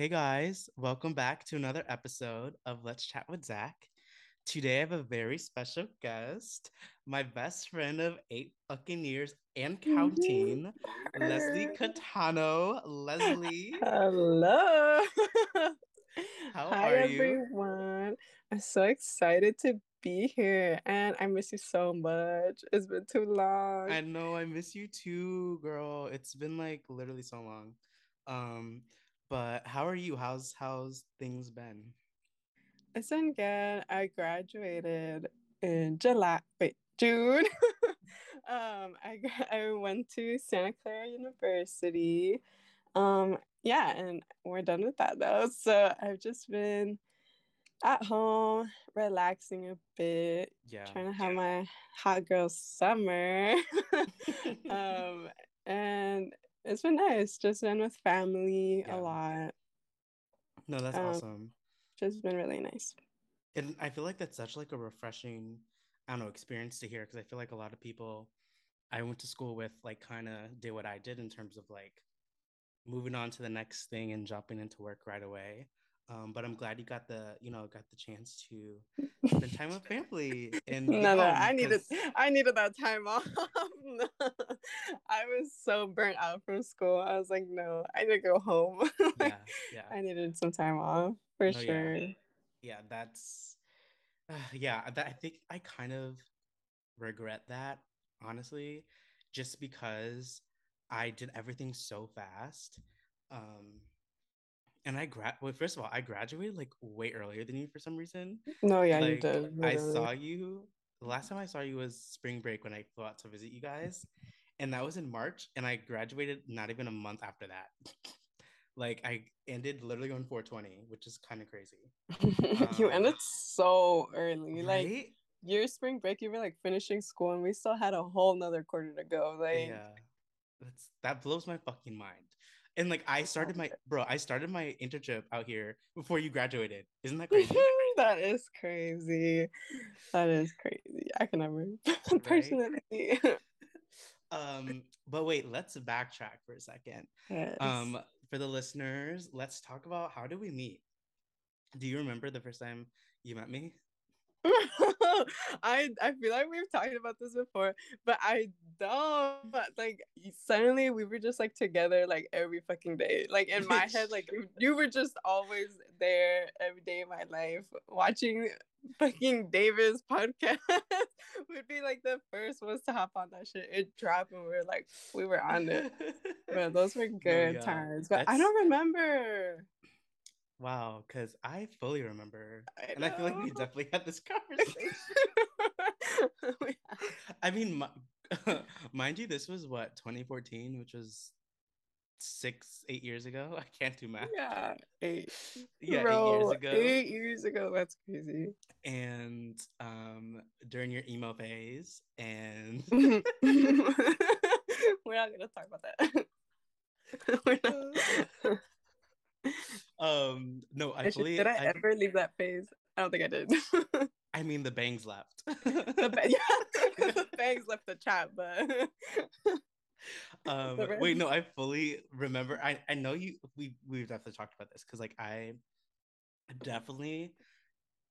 Hey guys, welcome back to another episode of Let's Chat with Zach. Today I have a very special guest, my best friend of eight fucking years and counting, Leslie Catano. Leslie. Hello. How Hi, are you? everyone. I'm so excited to be here and I miss you so much. It's been too long. I know I miss you too, girl. It's been like literally so long. Um, but how are you? How's how's things been? It's been good. I graduated in July, wait, June. um, I I went to Santa Clara University. Um, yeah, and we're done with that though. So I've just been at home, relaxing a bit, Yeah. trying to have my hot girl summer. um, and it's been nice. Just been with family Yeah. a lot. No, that's um, awesome. Just been really nice. And I feel like that's such like a refreshing, I don't know, experience to hear because I feel like a lot of people I went to school with like kind of did what I did in terms of like moving on to the next thing and jumping into work right away. Um, but I'm glad you got the, you know, got the chance to spend time with family and No, no, I needed, I needed that time off. I was so burnt out from school. I was like, no, I need to go home. yeah, yeah. I needed some time off for yeah. sure. yeah that's uh, yeah that i think i kind of regret that honestly just because i did everything so fast um and i grad well first of all i graduated like way earlier than you for some reason No, yeah, you like did. i saw you the last time i saw you was spring break when i flew out to visit you guys and that was in march and i graduated not even a month after that like i ended literally on 420 which is kind of crazy you Um, ended so early. Like your spring break, you were like finishing school, and we still had a whole nother quarter to go. Like, yeah that's that blows my fucking mind and like i started my bro i started my internship out here before you graduated isn't that crazy that is crazy. That is crazy. I can never personally. um but wait let's backtrack for a second Yes. um for the listeners let's talk about how do we meet do you remember the first time you met me I I feel like we've talked about this before, but I don't like suddenly we were just like together like every fucking day. Like in my head, like you- were just always there every day of my life watching fucking David's podcast would be like the first ones to hop on that shit. It dropped and we were like we were on it. But those were good yeah, times. But I don't remember. Wow because i fully remember I and i feel like we definitely had this conversation I mean, mi- mind you, this was what 2014, which was six, eight years ago. I can't do math. yeah, eight. Yeah, Bro, eight years ago. Eight years ago. That's crazy. And um, during your emo phase, and We're not gonna talk about that. We're not. Um, no, I Actually, fully. did I, I, ever leave that phase? I don't think I did. I mean, the bangs left. the, ba- yeah, the bangs left the chat, but um wait no i fully remember i i know you we we've definitely talked about this because like i definitely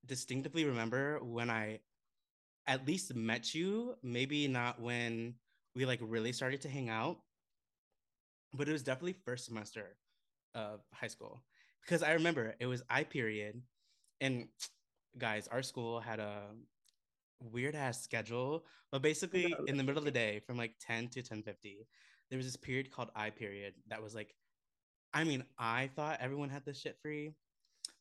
distinctively remember when i at least met you maybe not when we like really started to hang out but it was definitely first semester of high school because i remember it was i period and guys our school had a weird ass schedule but basically in the middle of the day from like 10 to 10:50 there was this period called I period that was like I mean I thought everyone had this shit free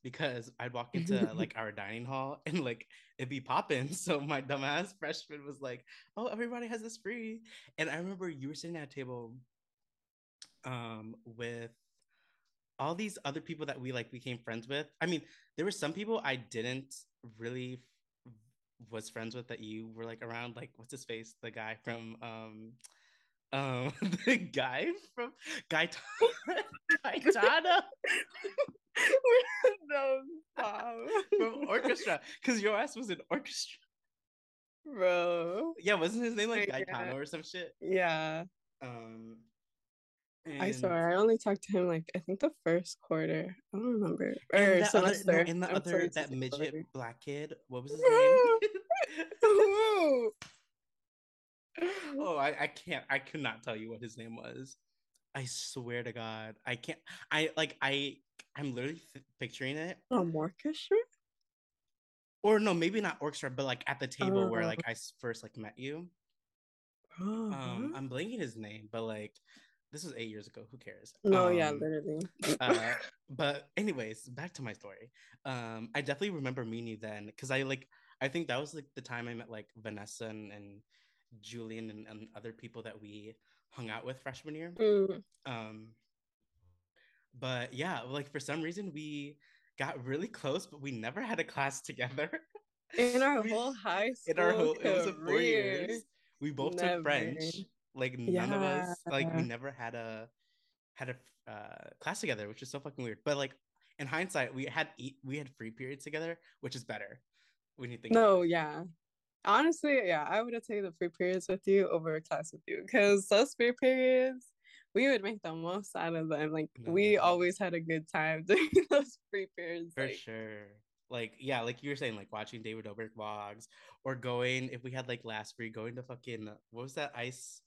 because I'd walk into like our dining hall and like it'd be popping so my dumbass freshman was like oh everybody has this free. And I remember you were sitting at a table um with all these other people that we like became friends with I mean there were some people I didn't really was friends with that you were like around like what's his face the guy from um um the guy from guy Gaetano no, stop. from orchestra because your ass was in orchestra bro. yeah wasn't his name like Yeah. Or some shit Yeah. um And I swear, I only talked to him like I think the first quarter. I don't remember. Or semester. Other, no, and the I'm other that midget quarter. black kid. What was his name? oh, I, I can't. I could not tell you what his name was. I swear to God, I can't. I like. I. I'm literally th- picturing it. Um, orchestra. Or no, maybe not orchestra, but like at the table where like I first like met you. Uh-huh. Um, I'm blanking his name, but like this was eight years ago. Who cares? No, um, yeah, literally. uh, but anyways, back to my story. Um, I definitely remember you then because I like I think that was like the time I met like Vanessa and, and Julian and, and, other people that we hung out with freshman year. Mm. Um, but yeah, like for some reason we got really close, but we never had a class together. In our we, whole high school, in our whole career. it was a four years. We both never. took French. Like yeah. none of us, like we never had a had a uh, class together, which is so fucking weird. But like in hindsight, we had eat, we had free periods together, which is better when you think. No, yeah. Honestly, yeah, I would have taken the free periods with you over a class with you because those free periods, we would make the most out of them. Like no, we no. always had a good time during those free periods. For like, sure. Like yeah, like you were saying, like watching David Dobrik vlogs or going if we had like last free going to fucking what was that ice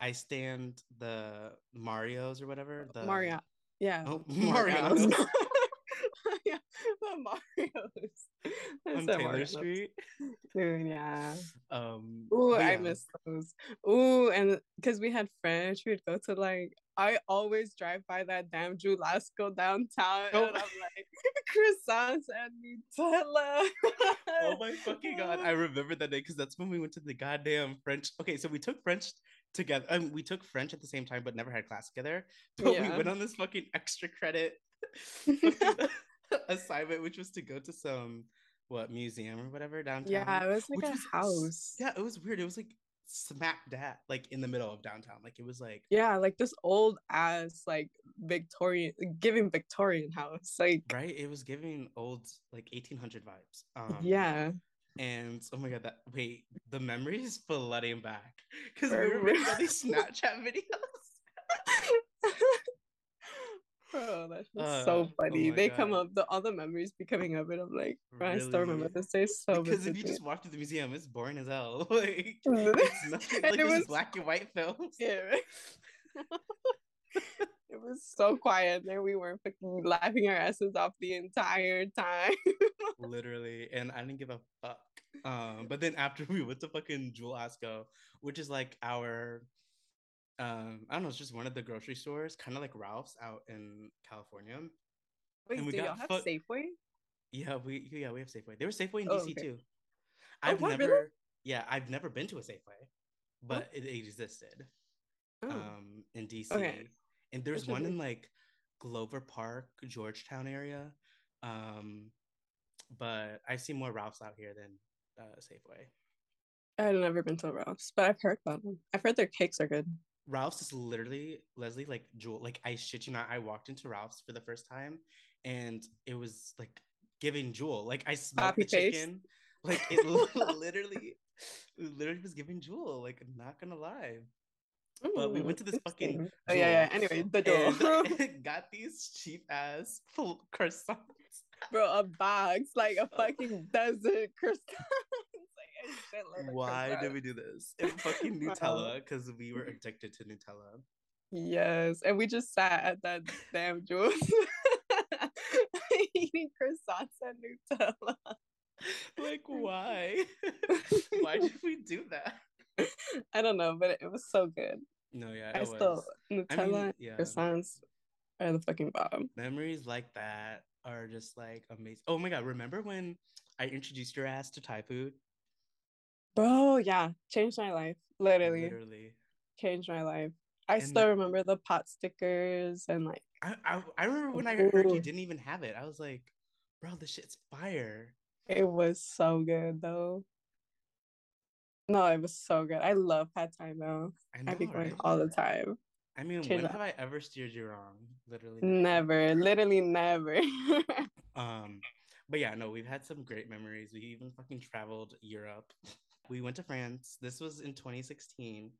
I stand the Mario's or whatever. The Mario. Yeah. Oh, Mario's. yeah, the Mario's. On Taylor Mario's. Street. Dude, yeah. Um. Ooh, yeah. I miss those. Ooh, and because we had French, we'd go to like. I always drive by that damn Jewel-Osco downtown, oh. and I'm like croissants and Nutella. oh my fucking god! I remember that day because that's when we went to the goddamn French. Okay, so we took French together. Um, we took French at the same time, but never had class together. But yeah. we went on this fucking extra credit assignment, which was to go to some what museum or whatever downtown. Yeah, it was like a was, house. Yeah, it was weird. It was like smack dab, like in the middle of downtown. Like it was like yeah, like this old ass like Victorian, giving Victorian house. Like right, it was giving old like eighteen hundred vibes. Um, yeah, and oh my god, that wait, the memories flooding back because we were making all these Snapchat videos. Bro, that's uh, so oh funny. Oh they god. come up, the all the memories be coming up, and I'm like, really? I still remember this day so Because if you just walk to the museum, it's boring as hell. like it's nothing like it was black and white films. Yeah. It was so quiet there. We were fucking laughing our asses off the entire time. Literally, and I didn't give a fuck. Um, but then after we went to fucking Jewel-Osco, which is like our um, I don't know, it's just one of the grocery stores, kind of like Ralph's out in California. Wait, and we do y'all have Safeway? Yeah, we yeah we have Safeway. There was Safeway in oh, DC okay. too. Oh, I've oh, never, really? yeah, I've never been to a Safeway, but it, it, existed. Oh. Um, in DC, okay. And there's one in like Glover Park, Georgetown area. Um, but I see more Ralphs out here than uh, Safeway. I've never been to Ralph's, but I've heard about them. I've heard their cakes are good. Ralph's is literally Leslie like Jewel. Like I shit you not, I walked into Ralph's for the first time, and it was like giving Jewel. Like I smelled the face. chicken. Like it literally, literally was giving Jewel. Like I'm not gonna lie. Ooh, but we mm, went to this fucking. Oh yeah, yeah. Anyway, the door got these cheap ass croissants. Bro, a box like a oh. fucking desert croissant. Why did we do this? And fucking uh-huh. Nutella because we were addicted to Nutella. Yes, and we just sat at that damn juice eating croissants and Nutella. Like, why? why did we do that? I don't know, but it was so good. No, yeah, I was. still Nutella I mean, yeah. croissants are the fucking bomb. Memories like that are just like amazing. Oh my god, remember when I introduced your ass to Thai food? Bro, yeah, changed my life. Literally. Literally. Changed my life. I and still the, remember the pot stickers and like I, I, I remember when I heard you didn't even have it. I was like, bro, this shit's fire. It was so good though. No, it was so good. I love pad thai though. I know, I'd be going right? all the time. I mean, Change when have I ever steered you wrong? Literally never. never. Literally never. um, but yeah, no, we've had some great memories. We even fucking traveled Europe. we went to France. This was in 2016.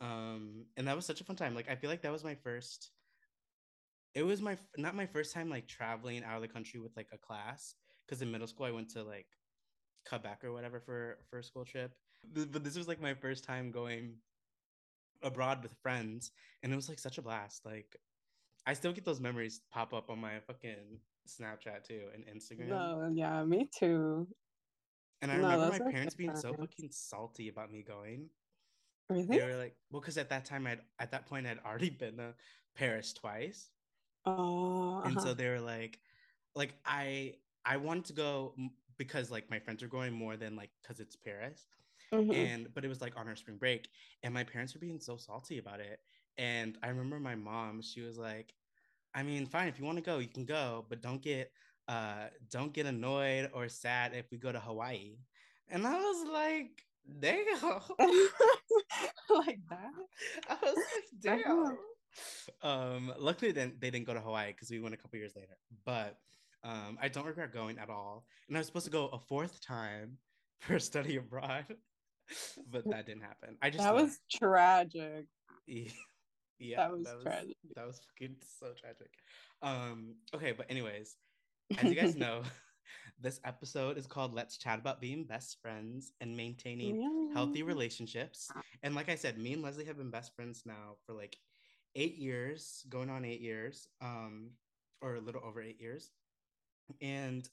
Um, and that was such a fun time. Like I feel like that was my first. It was my not my first time like traveling out of the country with like a class because in middle school I went to like Quebec or whatever for for a school trip. But this was like my first time going abroad with friends, and it was like such a blast. Like I still get those memories pop up on my fucking Snapchat too and Instagram. No, yeah, me too. And I no, remember my parents being so fucking salty about me going. Really? They were like, well, because at that time, I'd at that point, I'd already been to Paris twice. Oh. Uh-huh. And so uh-huh. they were like, like I I wanted to go because like my friends are going more than like because it's Paris. Mm-hmm. And but it was like on our spring break, and my parents were being so salty about it. And I remember my mom, she was like, I mean, fine, if you want to go, you can go, but don't get uh don't get annoyed or sad if we go to Hawaii. And I was like, damn. like that. I was like, damn. Um, luckily then they didn't go to Hawaii because we went a couple years later. But um, I don't regret going at all. And I was supposed to go a fourth time for study abroad, but that didn't happen. I just that was tragic. Yeah. yeah, that was, that was tragic. That was fucking so tragic. Um, okay, but anyways, as you guys know, this episode is called Let's Chat About Being Best Friends and Maintaining yeah. Healthy Relationships. And like I said, me and Leslie have been best friends now for like eight years, going on eight years, um, or a little over eight years. And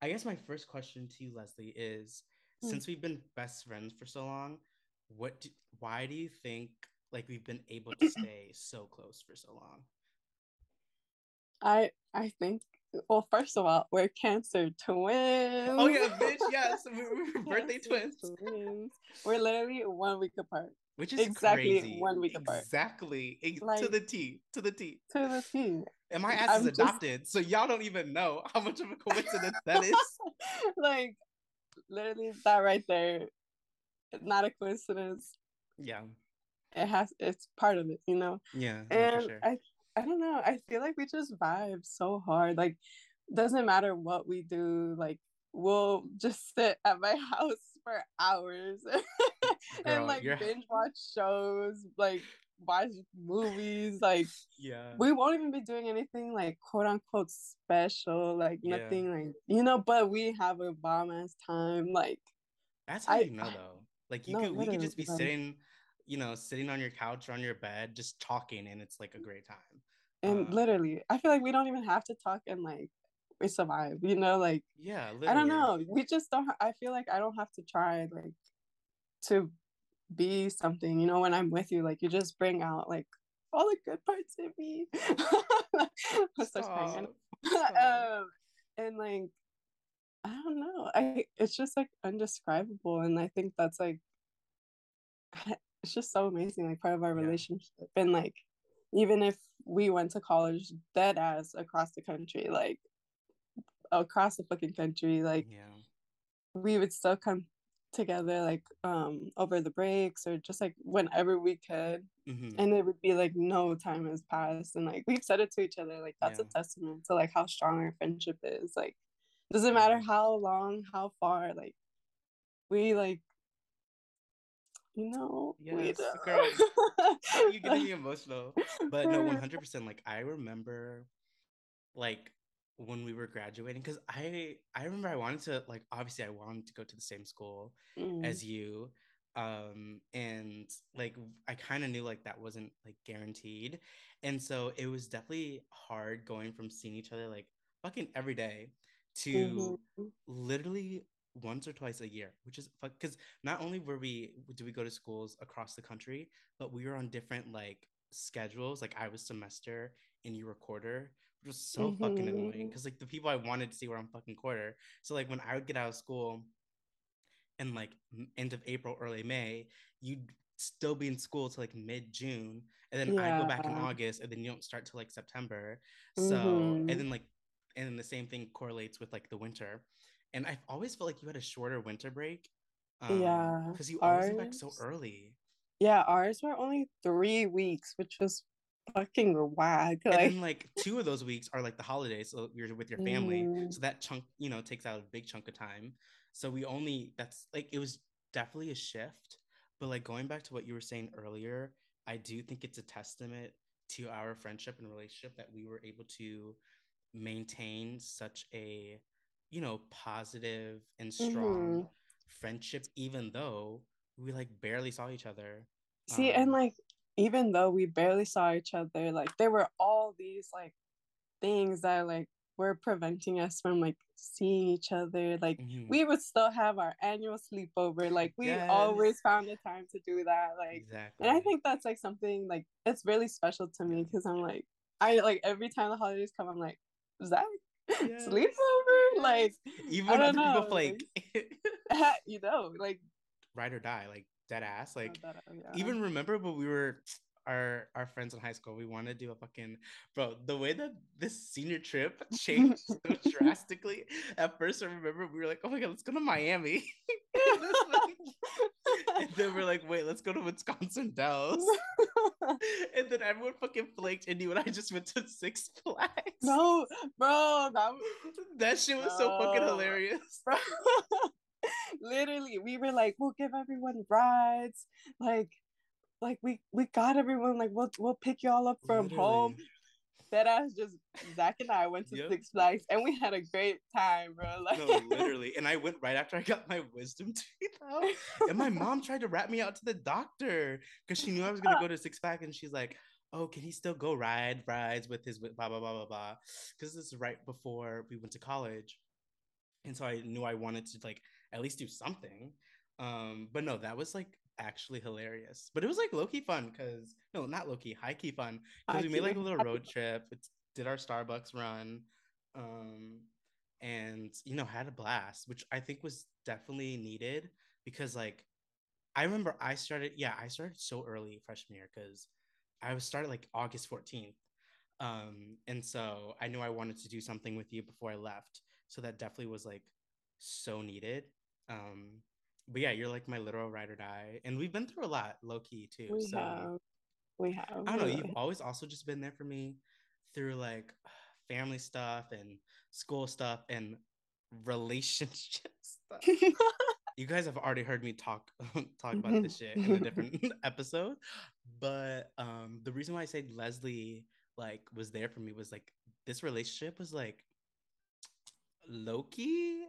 I guess my first question to you, Leslie, is mm. since we've been best friends for so long, what do, why do you think like we've been able to stay so close for so long? I I think well, first of all, we're Cancer twins. Oh yeah, bitch, yes, we're, birthday twins. twins. We're literally one week apart. Which is exactly crazy. one week apart. Exactly, like, to the T, to the T, to the T. And my ass I'm is adopted, just... so y'all don't even know how much of a coincidence that is. like, literally, that right there, not a coincidence. Yeah, it has. It's part of it, you know. Yeah, and sure. I I don't know. I feel like we just vibe so hard. Like, doesn't matter what we do. Like, we'll just sit at my house for hours Girl, and like you're... binge watch shows, like watch movies. Like, yeah, we won't even be doing anything like quote unquote special. Like nothing yeah. like you know. But we have a bomb ass time. Like, that's how I, you know though. Like you no, could we could just be sitting you know, sitting on your couch or on your bed, just talking, and it's like a great time. And uh, literally, I feel like we don't even have to talk and like we survive, you know, like yeah, literally. I don't know. We just don't. I feel like I don't have to try like to be something, you know. When I'm with you, like you just bring out like all the good parts of me. Stop. um, and like I don't know. I it's just like undescribable, and I think that's like it's just so amazing, like part of our yeah. relationship. And like, even if we went to college dead ass across the country, like across the fucking country, like yeah. we would still come together like um over the breaks or just like whenever we could mm-hmm. and it would be like no time has passed and like we've said it to each other like that's yeah. a testament to like how strong our friendship is like doesn't matter how long how far like we like you know, yes, girl, you getting me emotional. But no, one hundred percent. Like I remember, like when we were graduating, because I I remember I wanted to like obviously I wanted to go to the same school mm. as you, um, and like I kind of knew like that wasn't like guaranteed, and so it was definitely hard going from seeing each other like fucking every day to mm-hmm. literally once or twice a year, which is because not only were we do we go to schools across the country, but we were on different like schedules. Like I was semester and you were quarter, which was so mm-hmm. fucking annoying. Because like the people I wanted to see were on fucking quarter. So like when I would get out of school in like end of April, early May, you'd still be in school till like mid June, and then yeah. I go back in August, and then you don't start till like September. So mm-hmm. and then like and then the same thing correlates with like the winter and I've always felt like you had a shorter winter break. Um, yeah, because you always ours, back so early. Yeah, ours were only three weeks, which was fucking whack. Like... And then, like two of those weeks are like the holidays, so you're with your family, mm. so that chunk, you know, takes out a big chunk of time. So we only that's like it was definitely a shift, but like going back to what you were saying earlier, I do think it's a testament to our friendship and relationship that we were able to maintain such a you know positive and strong mm-hmm. friendship even though we like barely saw each other see um, and like even though we barely saw each other like there were all these like things that like were preventing us from like seeing each other like mm-hmm. we would still have our annual sleepover like we yes. always found the time to do that like exactly. and i think that's like something like it's really special to me because i'm like i like every time the holidays come i'm like Zach yes. sleepover like even don't know, people flake like, you know like ride or die like dead ass like oh, yeah. even remember when we were our our friends in high school, we want to do a fucking bro. The way that this senior trip changed so drastically. At first, I remember we were like, "Oh my god, let's go to Miami," and then we're like, "Wait, let's go to Wisconsin Dells." and then everyone fucking flaked, and you and I just went to Six Flags. No, bro, that that shit was no. so fucking hilarious. Literally, we were like, "We'll give everyone rides," like like we we got everyone like we'll we'll pick y'all up from Literally. home. That ass just Zach and I went to yep. Six Flags and we had a great time, bro. Like no, literally. And I went right after I got my wisdom teeth out. and my mom tried to rat me out to the doctor because she knew I was gonna go to Six Flags, and she's like, "Oh, can he still go ride rides with his blah blah blah blah blah?" Because this is right before we went to college, and so I knew I wanted to like at least do something. Um, but no, that was like actually hilarious. But it was like low key fun because no, not low key, high key fun because we made like a little road trip. It did our Starbucks run, um, and you know had a blast, which I think was definitely needed because like I remember I started yeah I started so early freshman year because I was started like August fourteenth. Um, and so I knew I wanted to do something with you before I left. So that definitely was like so needed. Um, but yeah, you're like my literal ride or die, and we've been through a lot, low key too. We so have, we have. I don't know. You've always also just been there for me through like family stuff and school stuff and relationship stuff. you guys have already heard me talk talk about this shit in a different episode, but um, the reason why I say Leslie like was there for me was like this relationship was like low key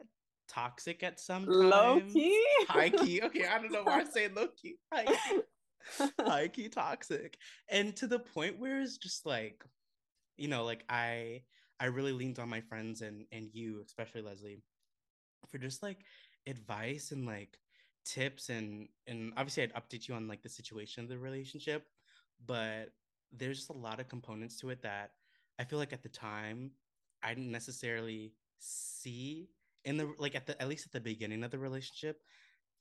toxic at some time. Low key? High key. Okay, I don't know why I say low key. High key. High key toxic. And to the point where it's just like, you know, like I I really leaned on my friends and and you, especially Leslie, for just like advice and like tips and and obviously I'd update you on like the situation of the relationship, but there's just a lot of components to it that I feel like at the time I didn't necessarily see in the like at the at least at the beginning of the relationship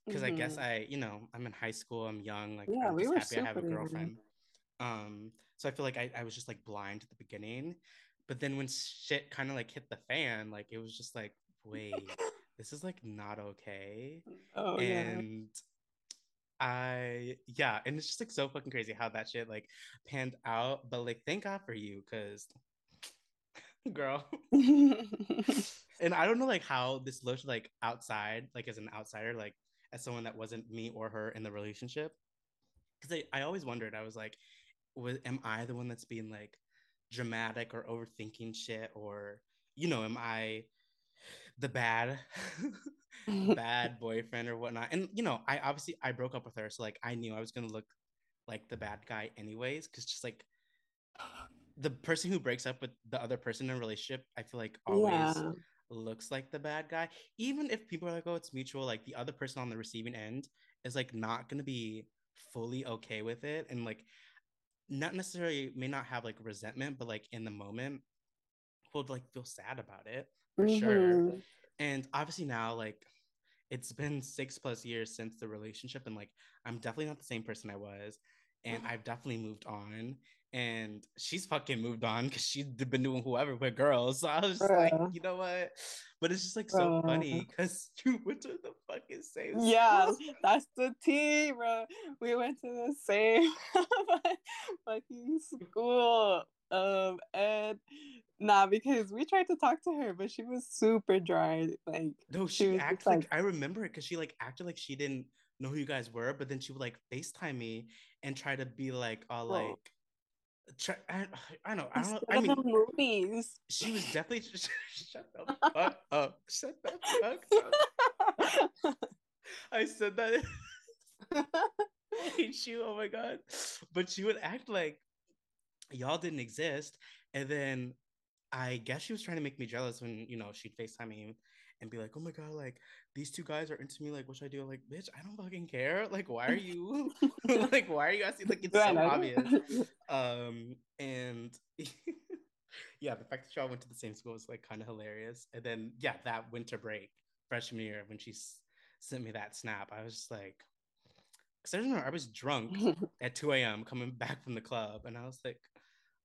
because mm-hmm. I guess mm-hmm. I you know I'm in high school I'm young like yeah, I'm we just happy I have a girlfriend um so I feel like I, I was just like blind at the beginning but then when shit kind of like hit the fan like it was just like wait this is like not okay oh, and yeah. I yeah, and it's just like so fucking crazy how that shit like panned out. But like, thank God for you, cause girl, and I don't know like how this looked like outside, like as an outsider, like as someone that wasn't me or her in the relationship. Because I, I always wondered, I was like, was, am I the one that's being like dramatic or overthinking shit? Or, you know, am I the bad, bad boyfriend or whatnot? And, you know, I obviously, I broke up with her. So like, I knew I was going to look like the bad guy anyways. Cause just like, the person who breaks up with the other person in a relationship, I feel like always yeah looks like the bad guy, even if people are like, oh, it's mutual, like the other person on the receiving end is like not gonna be fully okay with it and like not necessarily may not have like resentment, but like in the moment will like feel sad about it for mm-hmm. sure. And obviously now like it's been six plus years since the relationship and like I'm definitely not the same person I was and I've definitely moved on and she's fucking moved on because she's been doing whoever with girls. So I was just like, you know what? But it's just like so funny because you went to the fucking same. Yeah, that's the tea, bro. We went to the same fucking school. Um, and nah, because we tried to talk to her, but she was super dry. Like, no, she, she acted like, like I remember it because she like acted like she didn't know who you guys were, but then she would like FaceTime me and try to be like, all Whoa. like, I, I know, I don't know. I mean, movies. She was definitely shut the fuck up. Shut the fuck up. I said that. I hate you. Oh my god. But she would act like y'all didn't exist, and then I guess she was trying to make me jealous when you know she'd FaceTime me and be like, "Oh my god, like these two guys are into me. Like, what should I do?" like, bitch, I don't fucking care. Like, why are you like, why are you asking? Like, it's so obvious. Um, and yeah, the fact that y'all went to the same school was like kind of hilarious. And then yeah, that winter break, freshman year, when she sent me that snap, I was just like, because I remember I was drunk at 2 a.m. coming back from the club, and I was like,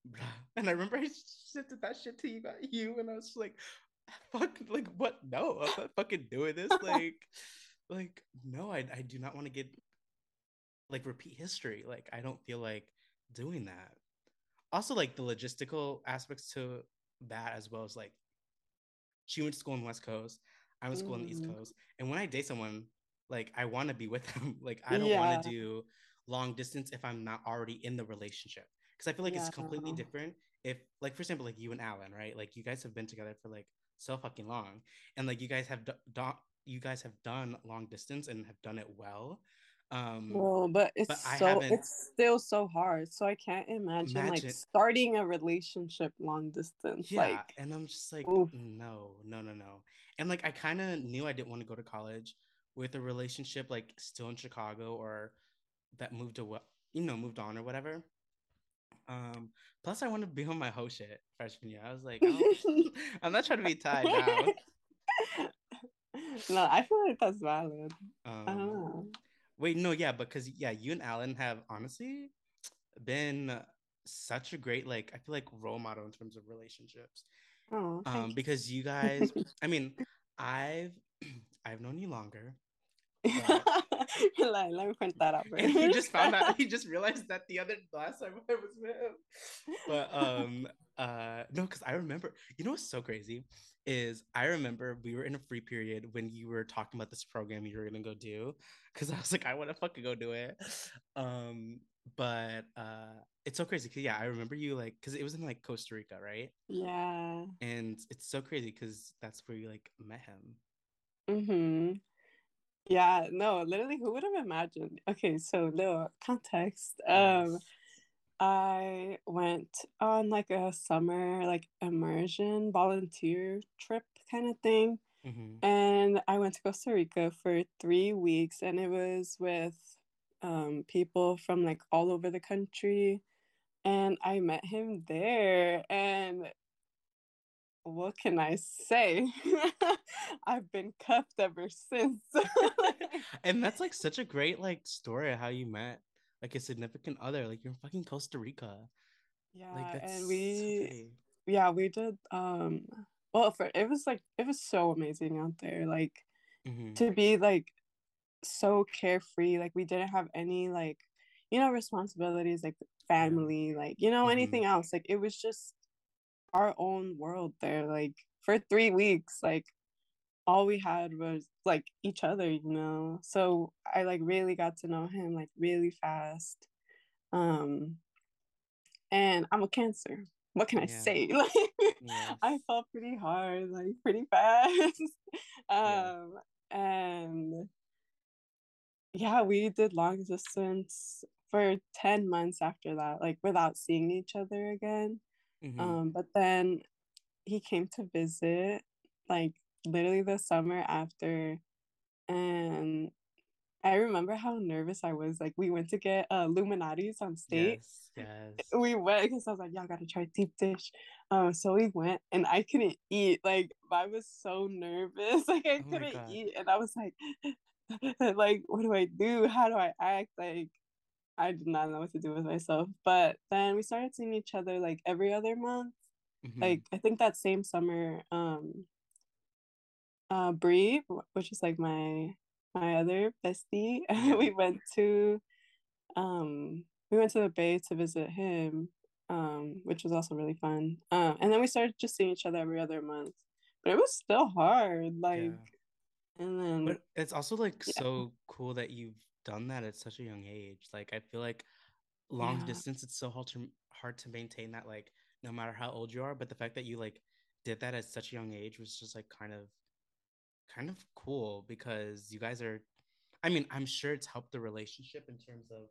Bruh. and I remember I sent that shit to you, about you, and I was like, fuck like what no i'm not fucking doing this like like no i, I do not want to get like repeat history like i don't feel like doing that also like the logistical aspects to that as well as like she went to school in west coast i went to school mm. in the east mm-hmm. coast and when i date someone like i want to be with them like i don't yeah. want to do long distance if i'm not already in the relationship because i feel like yeah. it's completely different if like for example like you and alan right like you guys have been together for like so fucking long. And like you guys have done you guys have done long distance and have done it well. Um well but it's but so it's still so hard. So i can't imagine, imagine, like starting a relationship long distance yeah like and i'm just like oof. no no no no. And like i kind of knew i didn't want to go to college with a relationship like still in chicago or that moved away you know moved on or whatever um, plus, I want to be on my whole shit freshman year. I was like, oh, I'm not trying to be tied now. no, I feel like that's valid. Um, wait, no, yeah, because yeah, you and Alan have honestly been such a great like I feel like role model in terms of relationships. Oh, um, because you guys, I mean, I've I've known you longer. like, let me print that out. And he just found out. He just realized that the other last time I was with him. But um, uh, no, because I remember. You know what's so crazy is I remember we were in a free period when you were talking about this program you were gonna go do. Because I was like, I want to fucking go do it. Um, but uh, it's so crazy. Cause yeah, I remember you like because it was in like Costa Rica, right? Yeah. And it's so crazy because that's where you like met him. Mm-hmm. Yeah, no, literally, who would have imagined? Okay, so little context. Um, I went on like a summer like immersion volunteer trip kind of thing, mm-hmm. and I went to Costa Rica for three weeks, and it was with um people from like all over the country, and I met him there, and what can I say? I've been cuffed ever since. and that's like such a great like story of how you met like a significant other. Like you're in fucking Costa Rica. Yeah, like, and we yeah we did um well for it was like it was so amazing out there like mm-hmm. to be like so carefree like we didn't have any like you know responsibilities like family like you know mm-hmm. anything else like it was just our own world there like for three weeks like all we had was like each other you know so i like really got to know him like really fast um and i'm a cancer what can i yeah. say like yes. i fell pretty hard like pretty fast um yeah. and yeah we did long distance for 10 months after that like without seeing each other again Mm-hmm. Um, but then he came to visit like literally the summer after and I remember how nervous I was. Like we went to get uh Lou Malnati's on state. Yes, yes. We went because I was like, y'all gotta try deep dish. Um, so we went and I couldn't eat. Like I was so nervous. Like I oh couldn't eat. And I was like, like, what do I do? How do I act? Like I did not know what to do with myself. But then we started seeing each other like every other month. Mm-hmm. Like I think that same summer, um uh Brie, which is like my my other bestie, we went to um we went to the Bay to visit him, um, which was also really fun. Um, and then we started just seeing each other every other month. But it was still hard. Like And then But it's also like yeah. so cool that you've done that at such a young age. Like I feel like long yeah. distance, it's so hard to hard to maintain that like no matter how old you are. But the fact that you like did that at such a young age was just like kind of kind of cool because you guys are I mean, I'm sure it's helped the relationship in terms of,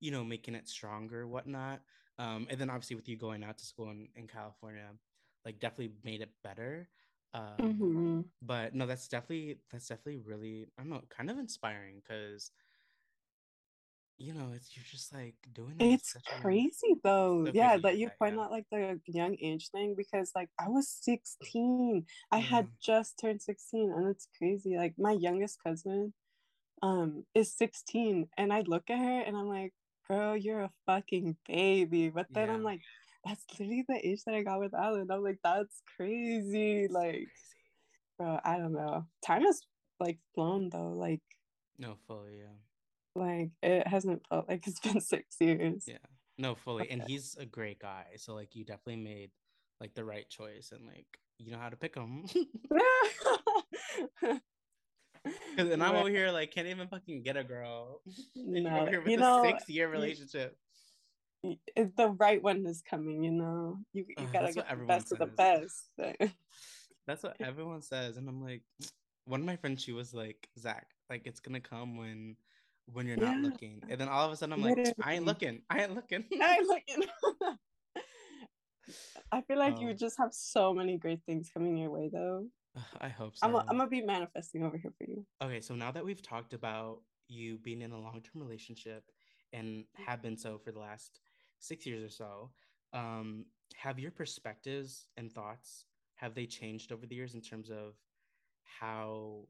you know, making it stronger, whatnot. Um, and then obviously with you going out to school in, in California, like definitely made it better. Um, mm-hmm. But no, that's definitely that's definitely really I don't know, kind of inspiring because you know, it's you're just like doing it's crazy a, though. Yeah, that you point yeah. out like the young age thing because like I was 16. I had just turned 16 and it's crazy. Like my youngest cousin um is 16 and I look at her and I'm like, girl, you're a fucking baby. But then yeah. I'm like, that's literally the age that I got with Alan. I'm like, that's crazy. Like, crazy. bro, I don't know. Time has like flown though. Like, no, fully, yeah. Like, it hasn't felt like it's been six years. Yeah, no, fully. And he's a great guy. So, like, you definitely made like the right choice and like, you know how to pick him. and I'm over here like can't even fucking get a girl. no, you know, six year relationship the right one is coming, you know. You you gotta get the best says. of the best. that's what everyone says, and I'm like, one of my friends, she was like, Zach, like it's gonna come when when you're not yeah. looking, and then all of a sudden I'm like, I ain't looking, I ain't looking, I ain't looking. I feel like um, you just have so many great things coming your way, though. I hope so. I'm, I'm gonna be manifesting over here for you. Okay, so now that we've talked about you being in a long term relationship and have been so for the last six years or so, um, have your perspectives and thoughts have they changed over the years in terms of how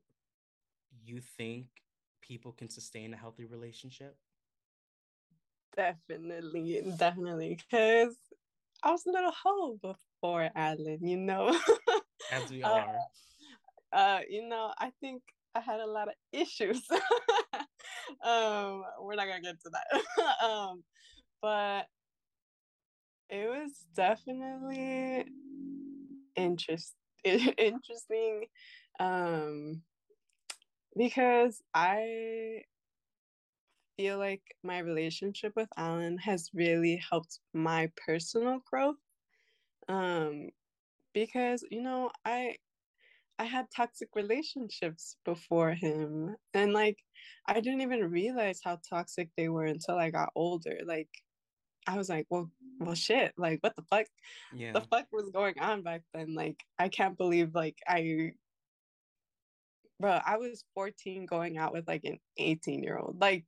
you think people can sustain a healthy relationship? Definitely, definitely, because I was a little hoe before Alan, you know. As we uh, are. Uh, uh, you know, I think I had a lot of issues. um, we're not gonna get to that. um, but it was definitely interest interesting um because I feel like my relationship with Alan has really helped my personal growth. Um because you know, I I had toxic relationships before him and like I didn't even realize how toxic they were until I got older. Like I was like, well, well, shit. Like, what the fuck? Yeah. The fuck was going on back then? Like, I can't believe like I, bro, I was 14 going out with like an 18 year old. Like,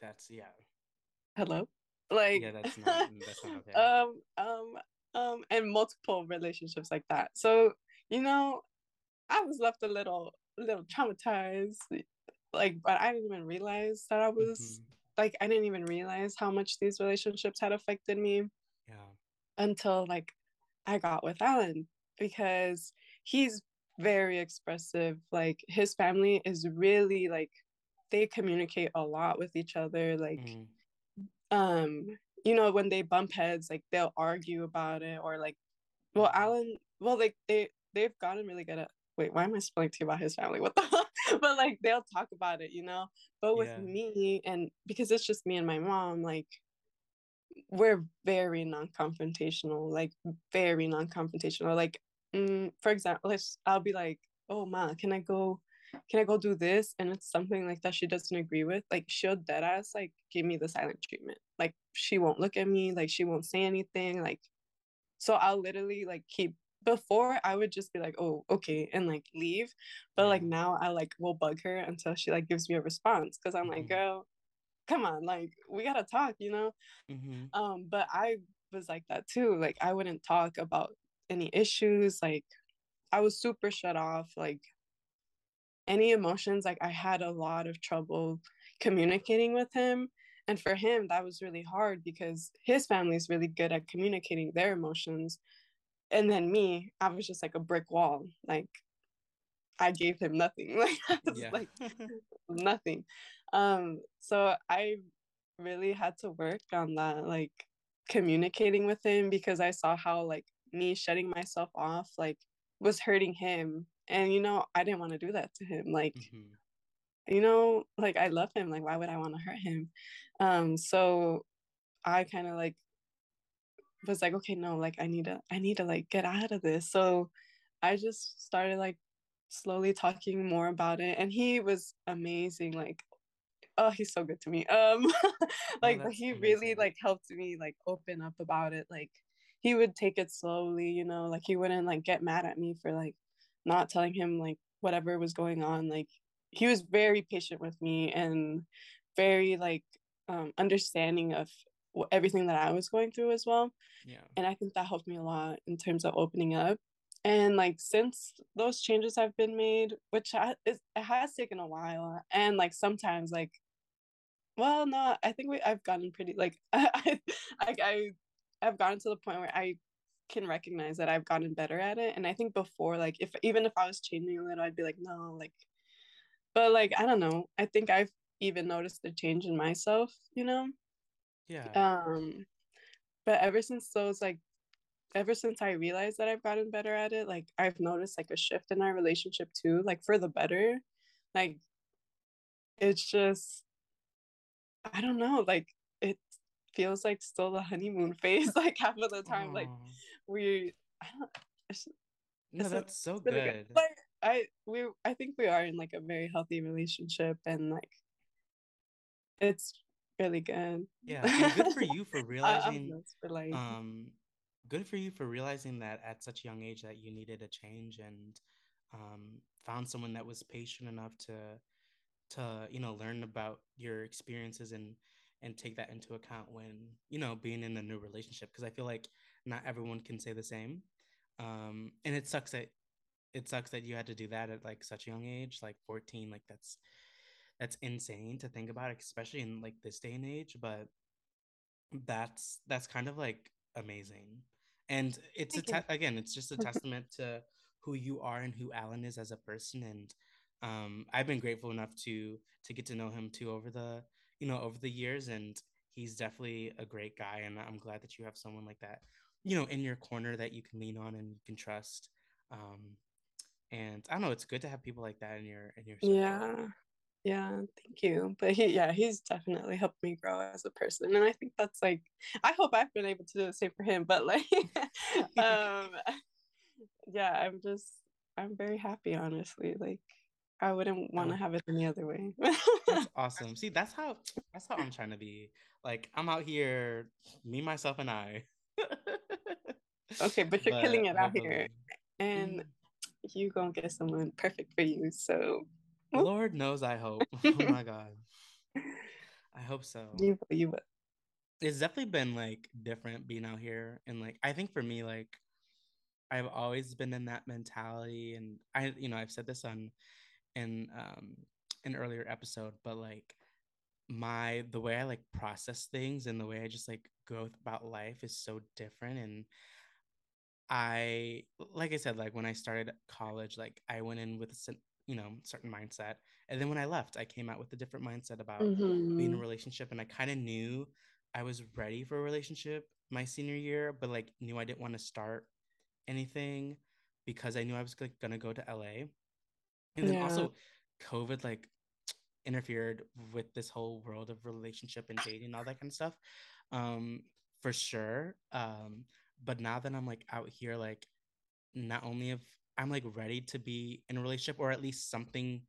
that's yeah. Hello. Like, yeah, that's not that's not okay. um, um, um, and multiple relationships like that. So you know, I was left a little, a little traumatized. Like, but I didn't even realize that I was. Mm-hmm like I didn't even realize how much these relationships had affected me. Yeah. Until like I got with Alan because he's very expressive. Like his family is really like they communicate a lot with each other. Like mm. um, you know, when they bump heads, like they'll argue about it or like well mm-hmm. Alan well like they they've gotten really good at wait, why am I spilling tea about his family? What the but like they'll talk about it, you know. But with yeah. me, and because it's just me and my mom, like we're very non-confrontational, like very non-confrontational. Like, mm, for example, I'll be like, "Oh, ma, can I go? Can I go do this?" And it's something like that she doesn't agree with. Like, she'll dead ass like give me the silent treatment. Like, she won't look at me. Like, she won't say anything. Like, so I'll literally like keep before I would just be like, oh, okay, and like leave. But like now I like will bug her until she like gives me a response because I'm like, mm-hmm. girl, come on, like we gotta talk, you know? Mm-hmm. Um, but I was like that too. Like I wouldn't talk about any issues. Like I was super shut off. Like any emotions, like I had a lot of trouble communicating with him. And for him, that was really hard because his family is really good at communicating their emotions and then me i was just like a brick wall like i gave him nothing like yeah. like nothing um so i really had to work on that like communicating with him because i saw how like me shutting myself off like was hurting him and you know i didn't want to do that to him like mm-hmm. you know like i love him like why would i want to hurt him um so i kind of like was like okay no like i need to i need to like get out of this so i just started like slowly talking more about it and he was amazing like oh he's so good to me um like oh, he amazing. really like helped me like open up about it like he would take it slowly you know like he wouldn't like get mad at me for like not telling him like whatever was going on like he was very patient with me and very like um understanding of everything that I was going through as well. Yeah. And I think that helped me a lot in terms of opening up and like since those changes have been made which I, it has taken a while and like sometimes like well no i think we i've gotten pretty like i i, I i've gotten to the point where i can recognize that i've gotten better at it. And i think before like if even if i was changing a little i'd be like no like but like i don't know. I think i've even noticed the change in myself you know? Yeah. Um but ever since those like ever since I realized that I've gotten better at it, like I've noticed like a shift in our relationship too, like for the better. Like it's just I don't know, like feels like still the honeymoon phase, like half of the time. Aww. Like we I don't it's, no, it's that's so good. good. But I we I think we are in like a very healthy relationship and like it's really good. Yeah, good for you for realizing for like, um good for you for realizing that at such a young age that you needed a change and um, found someone that was patient enough to to you know learn about your experiences and and take that into account when you know being in a new relationship because i feel like not everyone can say the same. Um and it sucks that it sucks that you had to do that at like such a young age like 14 like that's that's insane to think about especially in like this day and age but that's that's kind of like amazing. And it's Thank a te- again it's just a testament to who you are and who alan is as a person. And um, i've been grateful enough to to get to know him too over the you know over the years and he's definitely a great guy and i'm glad that you have someone like that you know in your corner that you can lean on and you can trust. Um, and i don't know it's good to have people like that in your in your circle. yeah. Yeah thank you. But he yeah he's definitely helped me grow as a person and i think that's like i hope i've been able to do the same for him but like um yeah i'm just i'm very happy honestly like i wouldn't want to have it any other way that's awesome see that's how that's how i'm trying to be like i'm out here me myself and i okay but you're but killing it out here and mm. you gonna get someone perfect for you so Lord knows I hope. oh my god. I hope so. You you It's definitely been like different being out here and like I think for me like I've always been in that mentality and I you know I've said this on in um an earlier episode but like my the way I like process things and the way I just like go about life is so different and I like I said like when I started college like I went in with you know certain mindset and then when i left i came out with a different mindset about mm-hmm. being in a mm-hmm. relationship and i kind of knew i was ready for a relationship my senior year but like knew i didn't want to start anything because i knew i was like gonna go to la and then yeah. also covid like interfered with this whole world of relationship and dating and all that kind of stuff um for sure um but now that i'm like out here like not only have I'm like ready to be in a relationship or at least something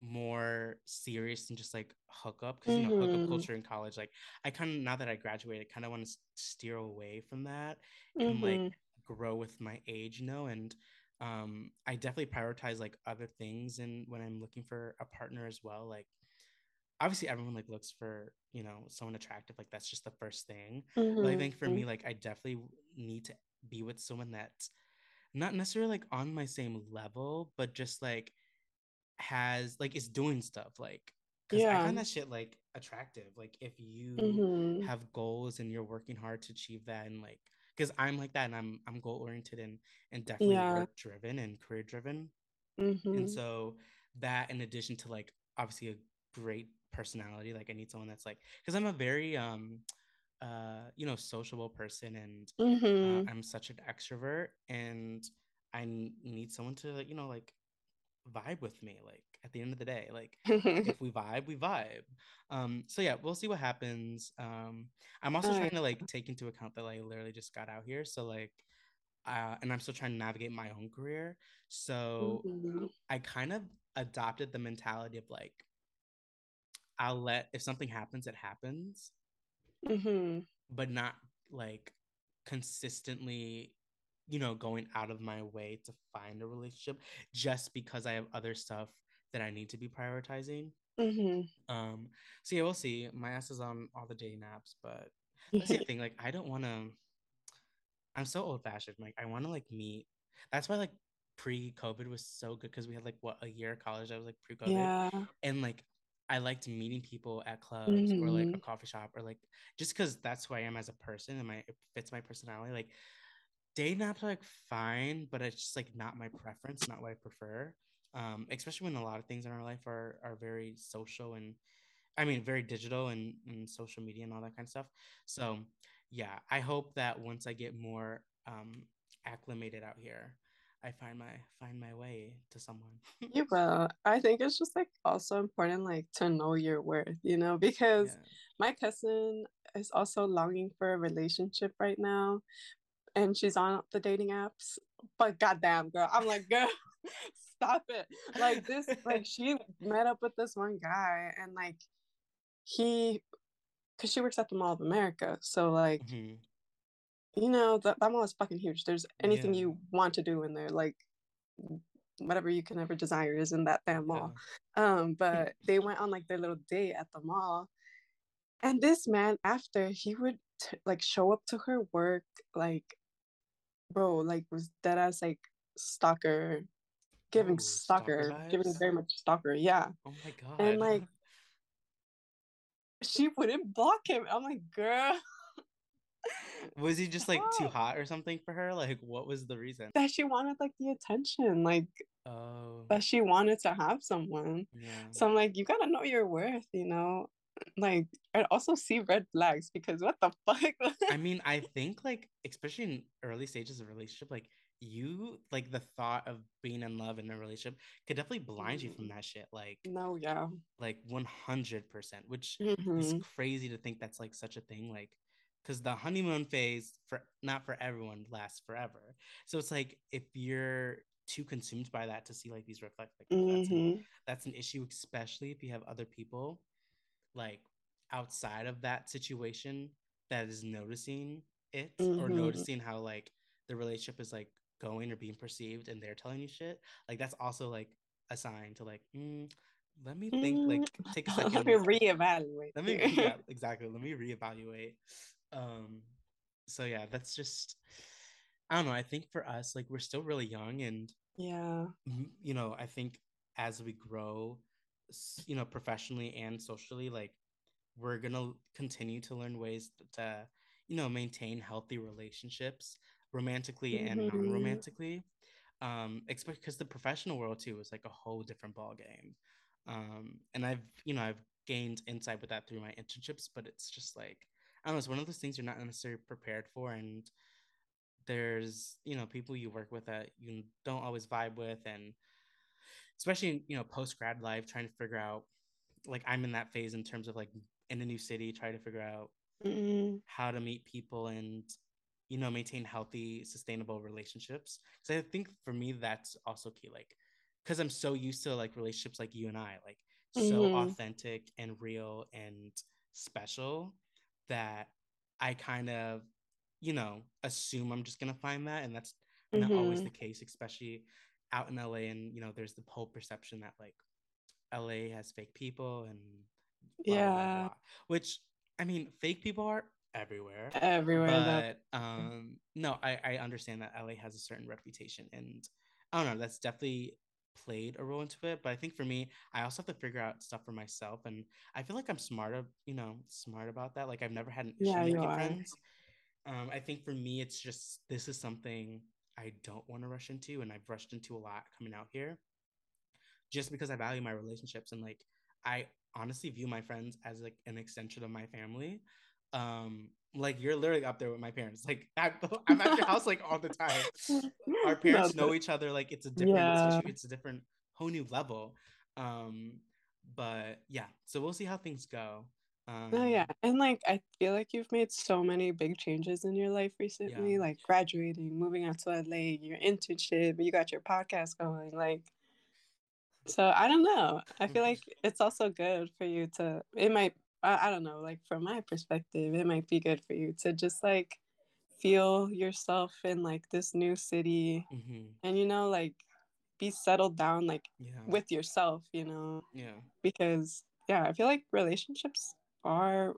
more serious than just like hookup because you know hookup mm-hmm. culture in college like I kind of now that I graduated kind of want to steer away from that mm-hmm. and like mm-hmm. grow with my age you know and um I definitely prioritize like other things and when I'm looking for a partner as well like obviously everyone like looks for you know someone attractive like that's just the first thing mm-hmm. but I think for me mm-hmm. like I definitely need to be with someone that's not necessarily like on my same level, but just like has like is doing stuff like because yeah. I find that shit like attractive. Like if you mm-hmm. have goals and you're working hard to achieve that and like because I'm like that and I'm I'm goal oriented and and definitely yeah. work driven and career driven. Mm-hmm. And so that in addition to like obviously a great personality, like I need someone that's like because I'm a very um uh, you know, sociable person and uh, mm-hmm. uh, I'm such an extrovert. And I need someone to, you know, like vibe with me. Like at the end of the day, like if we vibe, we vibe. Um, so yeah, we'll see what happens. Um, I'm also trying to like take into account that I literally just got out here, so like, uh, and I'm still trying to navigate my own career. So mm-hmm. I kind of adopted the mentality of like, I'll let if something happens, it happens, mm-hmm. but not like consistently you know going out of my way to find a relationship just because i have other stuff that i need to be prioritizing mm-hmm. um so yeah we'll see my ass is on all the dating apps but that's the thing like i don't want to i'm so old fashioned like i want to like meet that's why like pre-covid was so good because we had like what a year of college i was like pre-covid yeah. and like I liked meeting people at clubs mm-hmm. or like a mm-hmm. coffee shop or like just because that's who I am as a person and my it fits my personality. Like day naps are like fine, but it's just like not my preference, not what I prefer. Um, especially when a lot of things in our life are are very social and I mean very digital and, and social media and all that kind of stuff. So yeah, I hope that once I get more um acclimated out here, I find my find my way to someone. you will. I think it's just like also important like to know your worth, you know, because yeah. my cousin is also longing for a relationship right now and she's on the dating apps. But goddamn girl, I'm like, girl, stop it. Like this, like she met up with this one guy and like he because she works at the Mall of America. So like mm-hmm you know that, that mall is fucking huge there's anything yeah. you want to do in there like whatever you can ever desire is in that damn mall yeah. um but they went on like their little date at the mall and this man after he would t- like show up to her work like bro like was dead ass like stalker giving oh, stalker, stalker giving very much stalker yeah oh my god and like she wouldn't block him i'm like girl was he just like too hot or something for her? Like, what was the reason? That she wanted like the attention, like oh, that she wanted to have someone. Yeah. So I'm like, you gotta know your worth, you know. Like, and also see red flags because what the fuck? I mean, I think like especially in early stages of relationship, like you like the thought of being in love in a relationship could definitely blind you from that shit. Like no, yeah, like one hundred percent, which mm-hmm. is crazy to think that's like such a thing. Like because the honeymoon phase for not for everyone lasts forever. So it's like if you're too consumed by that to see like these reflect like mm-hmm. that's, an, mm-hmm. that's an issue, especially if you have other people like outside of that situation that is noticing it mm-hmm. or noticing how like the relationship is like going or being perceived and they're telling you shit. Like that's also like a sign to like mm, let me think like take a second let me reevaluate let me yeah exactly let me reevaluate um, so yeah, that's just I don't know. I think for us, like we're still really young, and yeah, you know, I think as we grow, you know, professionally and socially, like we're gonna continue to learn ways to, you know, maintain healthy relationships, romantically mm-hmm. and non-romantically. Um, especially because the professional world too is like a whole different ball game. Um, and I've, you know, I've gained insight with that through my internships, but it's just like I don't know, it's one of those things you're not necessarily prepared for. And there's, you know, people you work with that you don't always vibe with. And especially, you know, post grad life, trying to figure out, like, I'm in that phase in terms of like in a new city, trying to figure out mm-hmm. how to meet people and, you know, maintain healthy, sustainable relationships. So I think for me, that's also key. Like, because I'm so used to like relationships like you and I, like, mm-hmm. so authentic and real and special that I kind of, you know, assume I'm just gonna find that, and that's not mm-hmm. always the case, especially out in LA. And you know, there's the whole perception that like LA has fake people and blah, yeah, blah, blah, which I mean, fake people are everywhere, everywhere. But um, no, I I understand that LA has a certain reputation, and I don't know, that's definitely played a role into it but i think for me i also have to figure out stuff for myself and i feel like i'm smart you know smart about that like i've never had an issue yeah, making friends um i think for me it's just this is something i don't want to rush into and i've rushed into a lot coming out here just because i value my relationships and like i honestly view my friends as like an extension of my family Um, like you're literally up there with my parents. Like I'm, I'm at your house like all the time. Our parents no, know each other. Like it's a different, yeah. it's a different whole new level. Um, but yeah, so we'll see how things go. Um, oh yeah, and like I feel like you've made so many big changes in your life recently, yeah. like graduating, moving out to LA, your internship, you got your podcast going, like. So I don't know. I feel like it's also good for you to. It might I, I don't know, like from my perspective, it might be good for you to just like feel yourself in like this new city mm-hmm. and you know like be settled down like yeah. with yourself you know yeah because yeah i feel like relationships are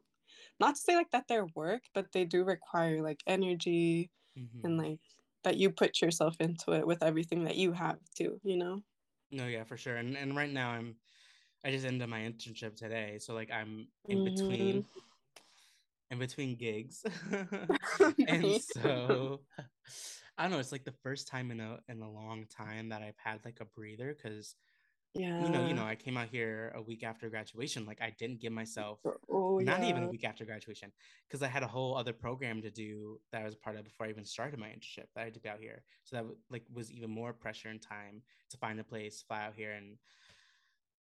not to say like that they're work but they do require like energy mm-hmm. and like that you put yourself into it with everything that you have too you know no yeah for sure and and right now i'm I just ended my internship today, so like I'm in mm-hmm. between in between gigs. and so I don't know, it's like the first time in a in a long time that I've had like a breather cuz yeah. You know, you know, I came out here a week after graduation. Like I didn't give myself oh, not yeah. even a week after graduation because I had a whole other program to do that I was a part of before I even started my internship that I did out here. So that like was even more pressure and time to find a place, fly out here and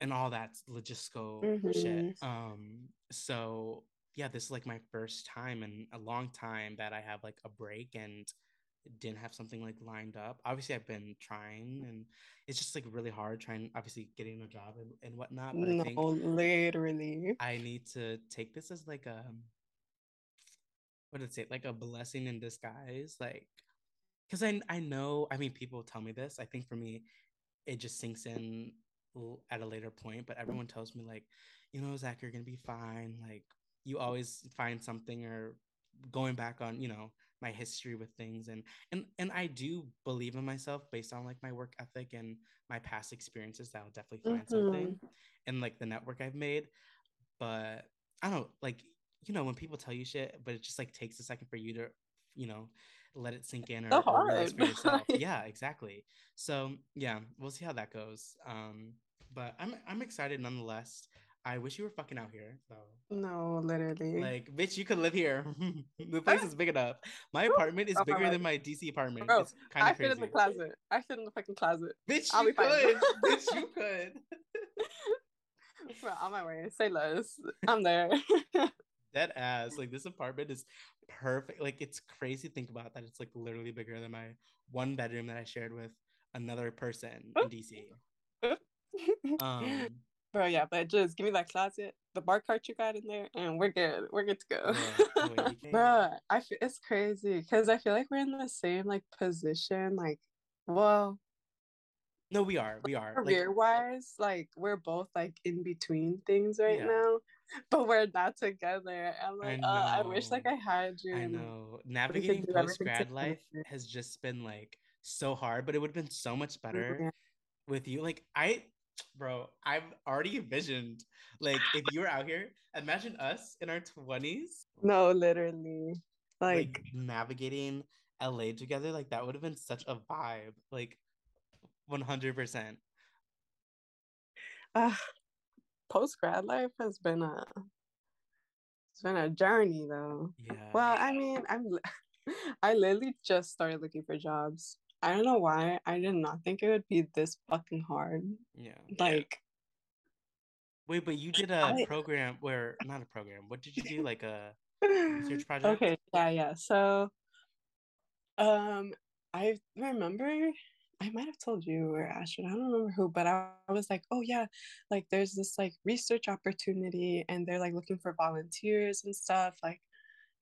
and all that logistical mm-hmm. shit. Um, so yeah, this is like my first time in a long time that I have like a break and didn't have something like lined up. Obviously, I've been trying, and it's just like really hard trying. Obviously, getting a job and, and whatnot. But no, I think literally, I need to take this as like a what did it say? Like a blessing in disguise, like because I I know. I mean, people tell me this. I think for me, it just sinks in at a later point, but everyone tells me like, you know, Zach, you're gonna be fine. Like you always find something or going back on, you know, my history with things and and and I do believe in myself based on like my work ethic and my past experiences that I'll definitely find mm-hmm. something and like the network I've made. But I don't like, you know, when people tell you shit, but it just like takes a second for you to, you know, let it sink in or, so or realize for yourself. yeah, exactly. So yeah, we'll see how that goes. Um, but I'm I'm excited nonetheless. I wish you were fucking out here though. No, literally. Like, bitch, you could live here. the place is big enough. My apartment is oh, bigger than my DC apartment. Bro, it's kind of crazy. I fit in the closet. I fit in the fucking closet. Bitch, I'll you could. bitch, you could. Bro, on my way. Say less. I'm there. Dead ass. Like this apartment is perfect. Like it's crazy to think about that. It's like literally bigger than my one bedroom that I shared with another person in DC um, Bro, yeah, but just give me that closet, the bar cart you got in there, and we're good. We're good to go. Yeah, Bro, I feel it's crazy because I feel like we're in the same like position. Like, well, no, we are. We are. Career like, wise, like we're both like in between things right yeah. now, but we're not together. I'm like, I, uh, I wish like I had you. I know. Navigating post grad life has just been like so hard, but it would have been so much better yeah. with you. Like I bro, I've already envisioned like if you were out here, imagine us in our 20s. No, literally. Like, like navigating LA together, like that would have been such a vibe. Like 100%. Uh, Post grad life has been a it's been a journey though. Yeah. Well, I mean, I'm I literally just started looking for jobs. I don't know why. I did not think it would be this fucking hard. Yeah. Like Wait, but you did a I, program where not a program. What did you do? Like a research project? Okay, yeah, yeah. So um I remember I might have told you or Astrid, I don't remember who, but I, I was like, oh yeah, like there's this like research opportunity and they're like looking for volunteers and stuff. Like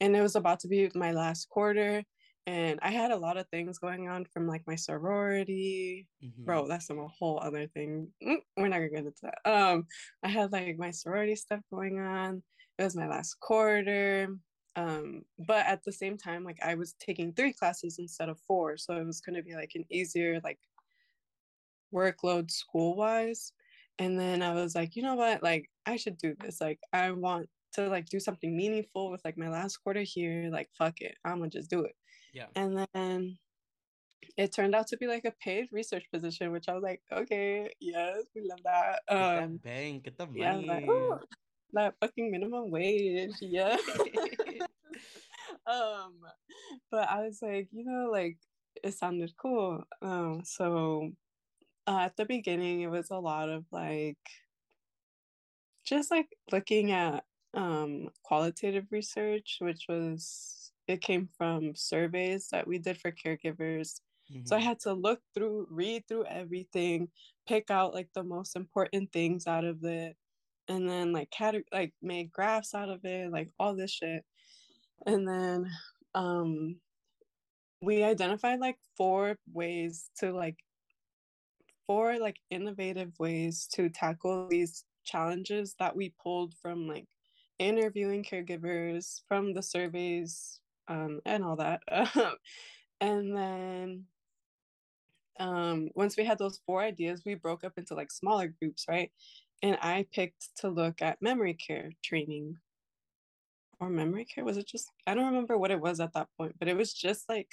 and it was about to be my last quarter and I had a lot of things going on from like my sorority. Mm-hmm. Bro, that's a whole other thing. Mm, we're not gonna get into that. Um, I had like my sorority stuff going on. It was my last quarter. Um, but at the same time, like I was taking three classes instead of four, so it was gonna be like an easier like workload school wise. And then I was like, you know what? Like I should do this. Like I want to like do something meaningful with like my last quarter here. Like fuck it, I'm gonna just do it. Yeah. And then it turned out to be like a paid research position, which I was like, okay, yes, we love that. Um, get that bank, get the money. Yeah, like, oh, that fucking minimum wage, yeah. um, but I was like, you know, like it sounded cool. Um, so uh, at the beginning, it was a lot of like just like looking at um qualitative research, which was it came from surveys that we did for caregivers. Mm-hmm. So I mm-hmm. had to look through, read through everything, pick out like the most important things out of it, and then like cat like made graphs out of it, like all this shit. And then um we identified like four ways to like four like innovative ways to tackle these challenges that we pulled from like interviewing caregivers from the surveys um, and all that and then um, once we had those four ideas we broke up into like smaller groups right? And i picked to look at memory care training. Or memory care? Was it just i don't remember what it was at that point but it was just like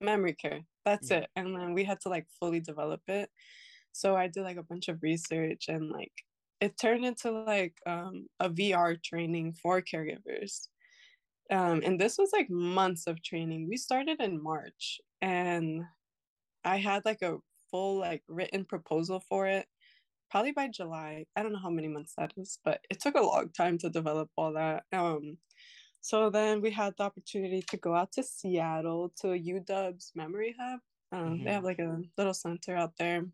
memory care. That's yeah. it. And then we had to like fully develop it. So i did like a bunch of research and like it turned into like um, a vr training for caregivers um, and this was like months of training we started in march and i had like a full like written proposal for it probably by july i don't know how many months that is but it took a long time to develop all that um so then we had the opportunity to go out to Seattle to UW's Memory Hub. Um, mm-hmm. They have like a little center out there.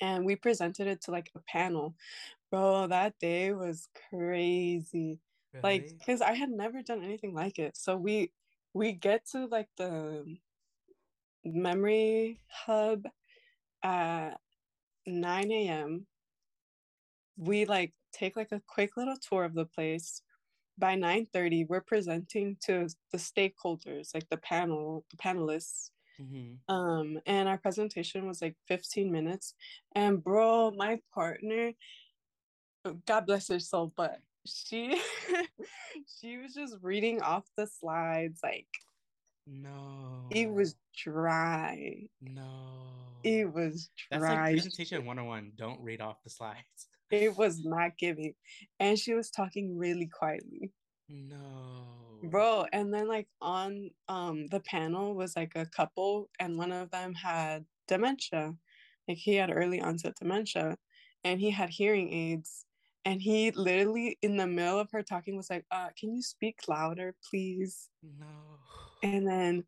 And we presented it to like a panel. Bro, that day was crazy. Really? Like, because I had never done anything like it. So we we get to like the memory hub at 9 a.m. We like take like a quick little tour of the place by 9.30 we're presenting to the stakeholders like the panel the panelists mm-hmm. um and our presentation was like 15 minutes and bro my partner god bless her soul but she she was just reading off the slides like no it was dry no it was dry that's like presentation 101 don't read off the slides it was not giving. And she was talking really quietly. No. Bro, and then like on um the panel was like a couple and one of them had dementia. Like he had early onset dementia and he had hearing aids and he literally in the middle of her talking was like, uh, can you speak louder, please? No. And then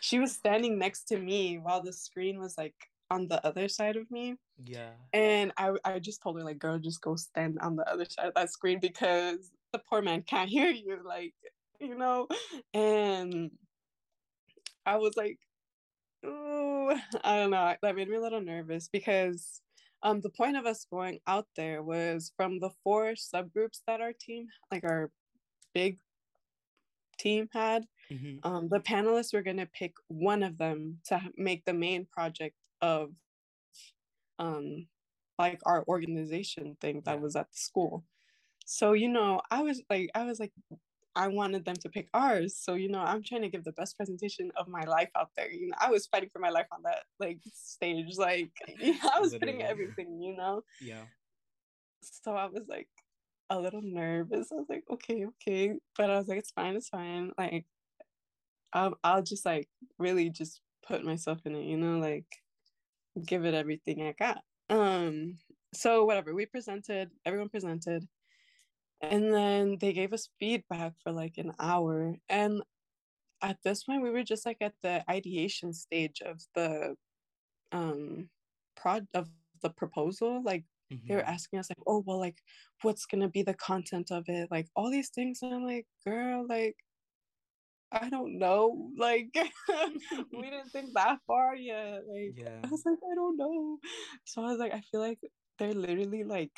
she was standing next to me while the screen was like on the other side of me. Yeah. And I, I just told her, like, girl, just go stand on the other side of that screen because the poor man can't hear you. Like, you know? And I was like, oh, I don't know. That made me a little nervous because um the point of us going out there was from the four subgroups that our team, like our big team had, mm-hmm. um, the panelists were going to pick one of them to make the main project of um like our organization thing that yeah. was at the school so you know i was like i was like i wanted them to pick ours so you know i'm trying to give the best presentation of my life out there you know i was fighting for my life on that like stage like i was putting everything you know? Yeah. So i was like a little nervous i was like okay okay but i was like it's fine it's fine like i'll, I'll just like really just put myself in it you know like give it everything I got. Um, so whatever, we presented, everyone presented, and then they gave us feedback for like an hour. And at this point, we were just like at the ideation stage of the um prod of the proposal. Like mm-hmm. they were mm-hmm. asking us like, oh well, like what's gonna be the content of it? Like all these things. And I'm like, girl, like I don't know. Like we didn't think that far yet. Like yeah. I was like, I don't know. So I was like, I feel like they're literally like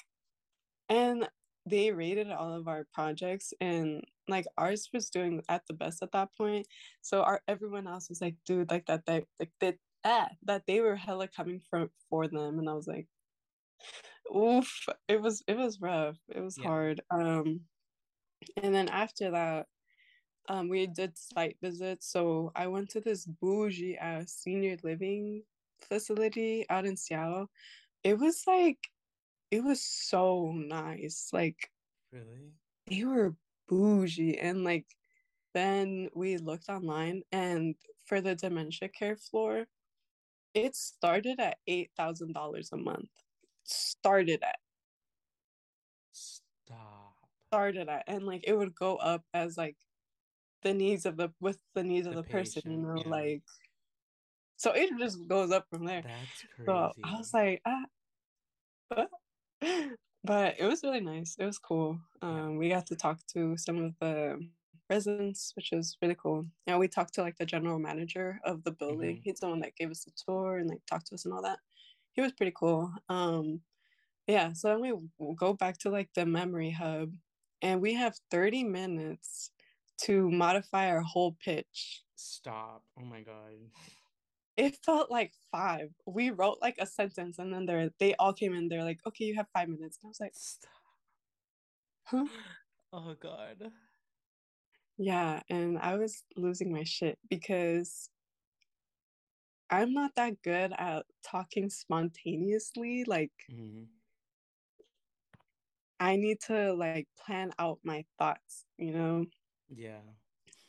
and they rated all of our projects and like ours was doing at the best at that point. So our everyone else was like, dude, like that they like that ah, that they were hella coming from for them. And I was like, oof, it was it was rough. It was yeah. hard. Um and then after that um we did site visits so i went to this bougie ass senior living facility out in seattle it was like it was so nice like really they were bougie and like then we looked online and for the dementia care floor, it started at eight thousand dollars a month. Started at. Stop. Started at, and like it would go up as like the needs of the with the needs of The the person, you know, yeah. like. So it just goes up from there. That's crazy. So I was like, ah, but, but it was really nice. It was cool. Um, we got to talk to some of the residents, which was really cool. And we talked to like the general manager of the building. Mhm. He's the one that gave us the tour and like talked to us and all that. He was pretty cool. Um, yeah. So then we go back to like the memory hub, and we have thirty minutes to modify our whole pitch Stop. Oh my god. it felt like five. We wrote like a sentence and then they they all came in. They're like, okay, you have five minutes. And I was like, Stop. huh? Oh god. Yeah. And I was losing my shit because I'm not that good at talking spontaneously. Like Mhm. I need to like plan out my thoughts, you know? Yeah.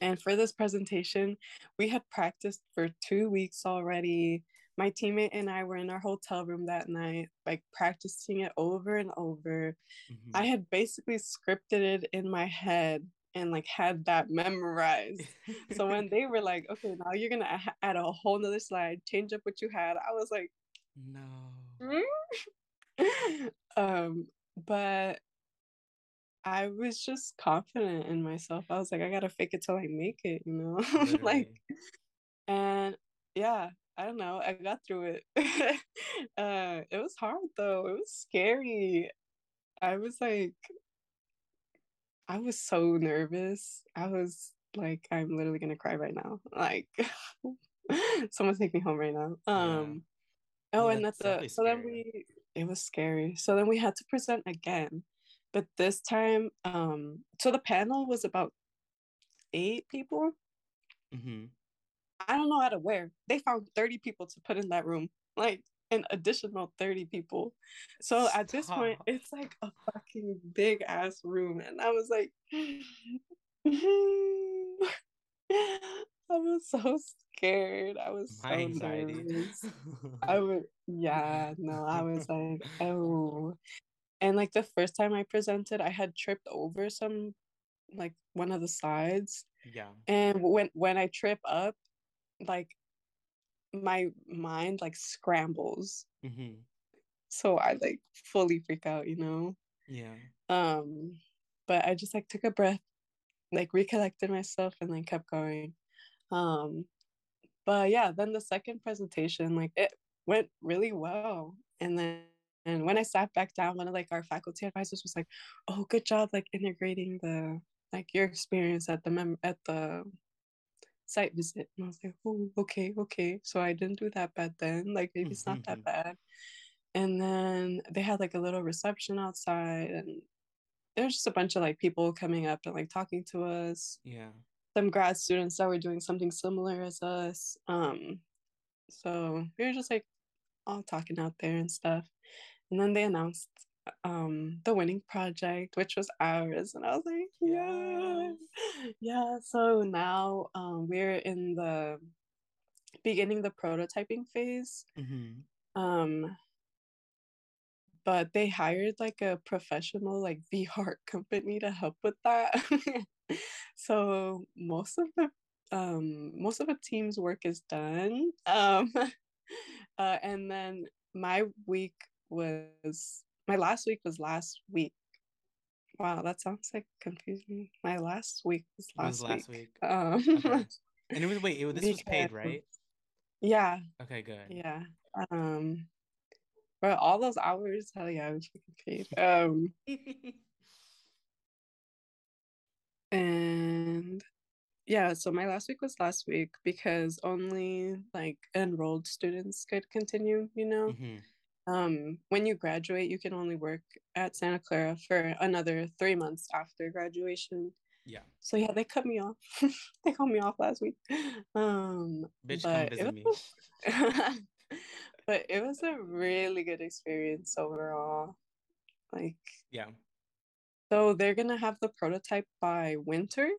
And for this presentation, we had practiced for two weeks already. My teammate and I were in our hotel room that night, like practicing it over and over. Mhm. I had basically scripted it in my head and like had that memorized. So when they were like, okay, now you're gonna add a whole nother slide, change up what you had, I was like, no. um, but I was just confident in myself. I was like, I gotta fake it till I make it, you know? like, and yeah, I don't know. I got through it. uh, it was hard though. It was scary. I was like, I was so nervous. I was like, I'm literally gonna cry right now. Like, someone take me home right now. Um. Oh, No, and at that's the definitely so then we it was scary. So then we had to present again, but this time, um, so the panel was about eight people. hmm I don't know how to where they found 30 people to put in that room, like an additional 30 people. So at this point, it's like a fucking big ass room. And I was like, I was so scared. I was My so anxiety. nervous. I was yeah, no, I was like, oh. And like the first time I presented, I had tripped over some, like one of the slides. yeah. And when when I trip up, like my mind like scrambles. hmm So I like fully freak out, you know? Yeah. Um, but I just like took a breath, like recollected myself and then kept going. Um, but yeah, then the second presentation, like it went really well. And then and when I sat back down, one of like our faculty advisors was like, "Oh, good job, like integrating the like your experience at the mem at the site visit." And I was like, "Oh, okay, okay." So I didn't do that bad then. Like maybe it's not that bad. And then they had like a little reception outside, and there's just a bunch of like people coming up and like talking to us Yeah. some grad students that were doing something similar as us. Um, so we were just like all talking out there and stuff. And then they announced um the winning project, which was ours, and I was like, yeah, yeah. So now um we're in the beginning the prototyping phase. hmm Um, but they hired like a professional like VR company to help with that. so most of the um most of the team's work is done. Um uh, and then my week was my last week was last week. Wow, that sounds like confusing. My last week was It was last, last week. week. Um, Okay. And it was wait, it, was- this was paid, right? Yeah, Okay, good. yeah. Um, but all those hours, hell yeah, I was paid. Um, and yeah, so my last week was last week because only like enrolled students could continue, you know. hmm Um, when you graduate, you can only work at Santa Clara for another three months after graduation. Yeah. So yeah, they cut me off. they cut me off last week. Um, Bitch, come but it visit me. was- but it was a really good experience overall. Like, Yeah. so they're gonna have the prototype by winter.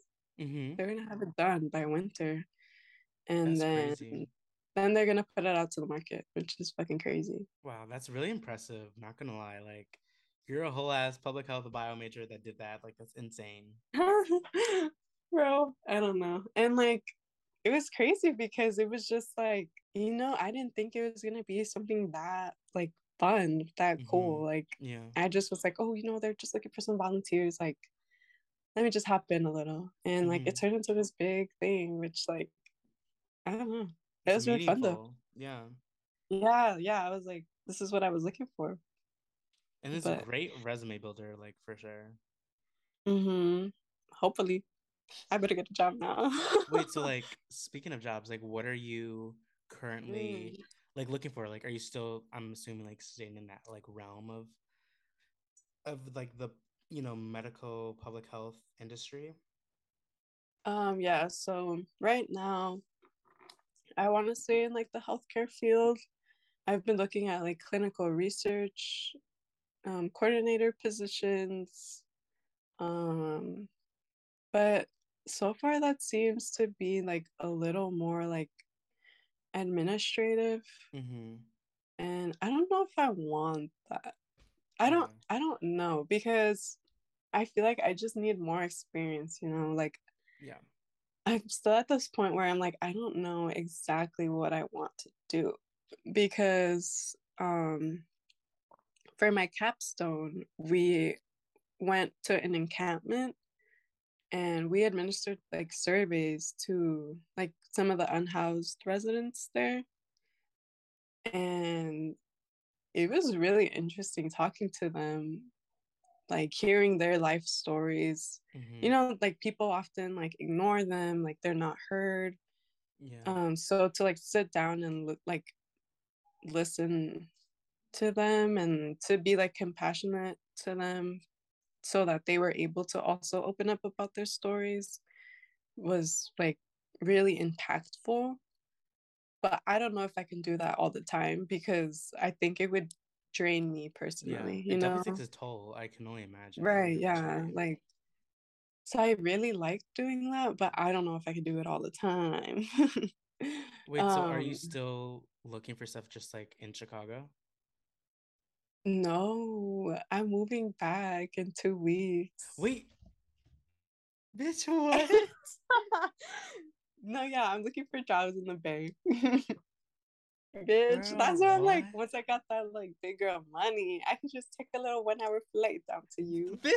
Mm-hmm. They're gonna have it done by winter, and that's then crazy. Then they're gonna put it out to the market, which is fucking crazy. Wow, that's really impressive. Not gonna lie, like you're a whole ass public health bio major that did that. Like that's insane. Bro, I don't know, and like it was crazy because it was just like you know I didn't think it was gonna be something that like fun, that mm-hmm. cool. Like yeah, I just was like, oh, you know, they're just looking for some volunteers. Like let me just hop in a little. And mm-hmm. like it mm-hmm. turned into this big thing, which like I don't know. It was really fun though. Yeah. Yeah, yeah. I was like, this is what I was looking for. And it's but... a great resume builder, like for sure. Mm-hmm. Hopefully. I better get a job now. Wait, so like speaking of jobs, like what are you currently mm. like looking for? Like are you still I'm assuming like staying in that like realm of of like the you know medical public health industry um yeah so right now i want to stay in like the healthcare field i've been looking at like clinical research um, coordinator positions um but so far that seems to be like a little more like administrative mm-hmm. and i don't know if i want that I don't I don't know because I feel like I just need more experience, you know, like yeah. I'm still at this point where I'm like I don't know exactly what I want to do because um for my capstone we went to an encampment and we administered like surveys to like some of the unhoused residents there. And it was really interesting talking to them like hearing their life stories mm-hmm. you know like people often like ignore them like they're not heard. Yeah. Um so to like sit down and like listen to them and to be like compassionate to them so that they were able to also open up about their stories was like really impactful. But I don't know if I can do that all the time because I think it would drain me personally. Yeah, you it know, definitely takes a toll. I can only imagine. Right? Yeah. Like, so I really like doing that, but I don't know if I can do it all the time. Wait, um, so are you um still looking for stuff just like in Chicago? No, I'm moving back in two weeks. Wait, bitch, what? no, yeah, I'm looking for jobs in the Bay. Bitch, Girl, that's what I'm like. Once I got that like bigger money, I can just take a little one hour flight down to you. Bitch,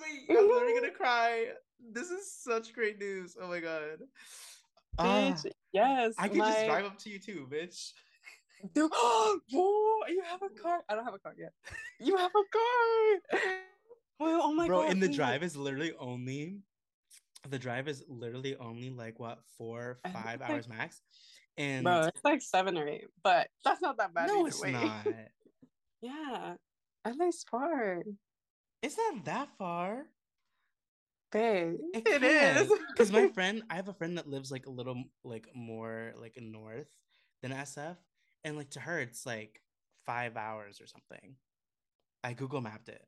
wait, I'm literally gonna cry. This is such great news. Oh my god. Bitch, uh, yes. I can my... just drive up to you too, bitch. Dude, whoa, you have a car. I don't have a car yet. You have a car. Oh, oh my Bro, god. Bro, and the drive is literally only the drive is literally only like what four five hours max and bro it's like seven or eight but that's not that bad no it's way. not. Yeah LA's far. It's not that far. Babe, it, it is. because my friend i have a friend that lives like a little like more like north than sf and like to her it's like five hours or something. I google mapped it.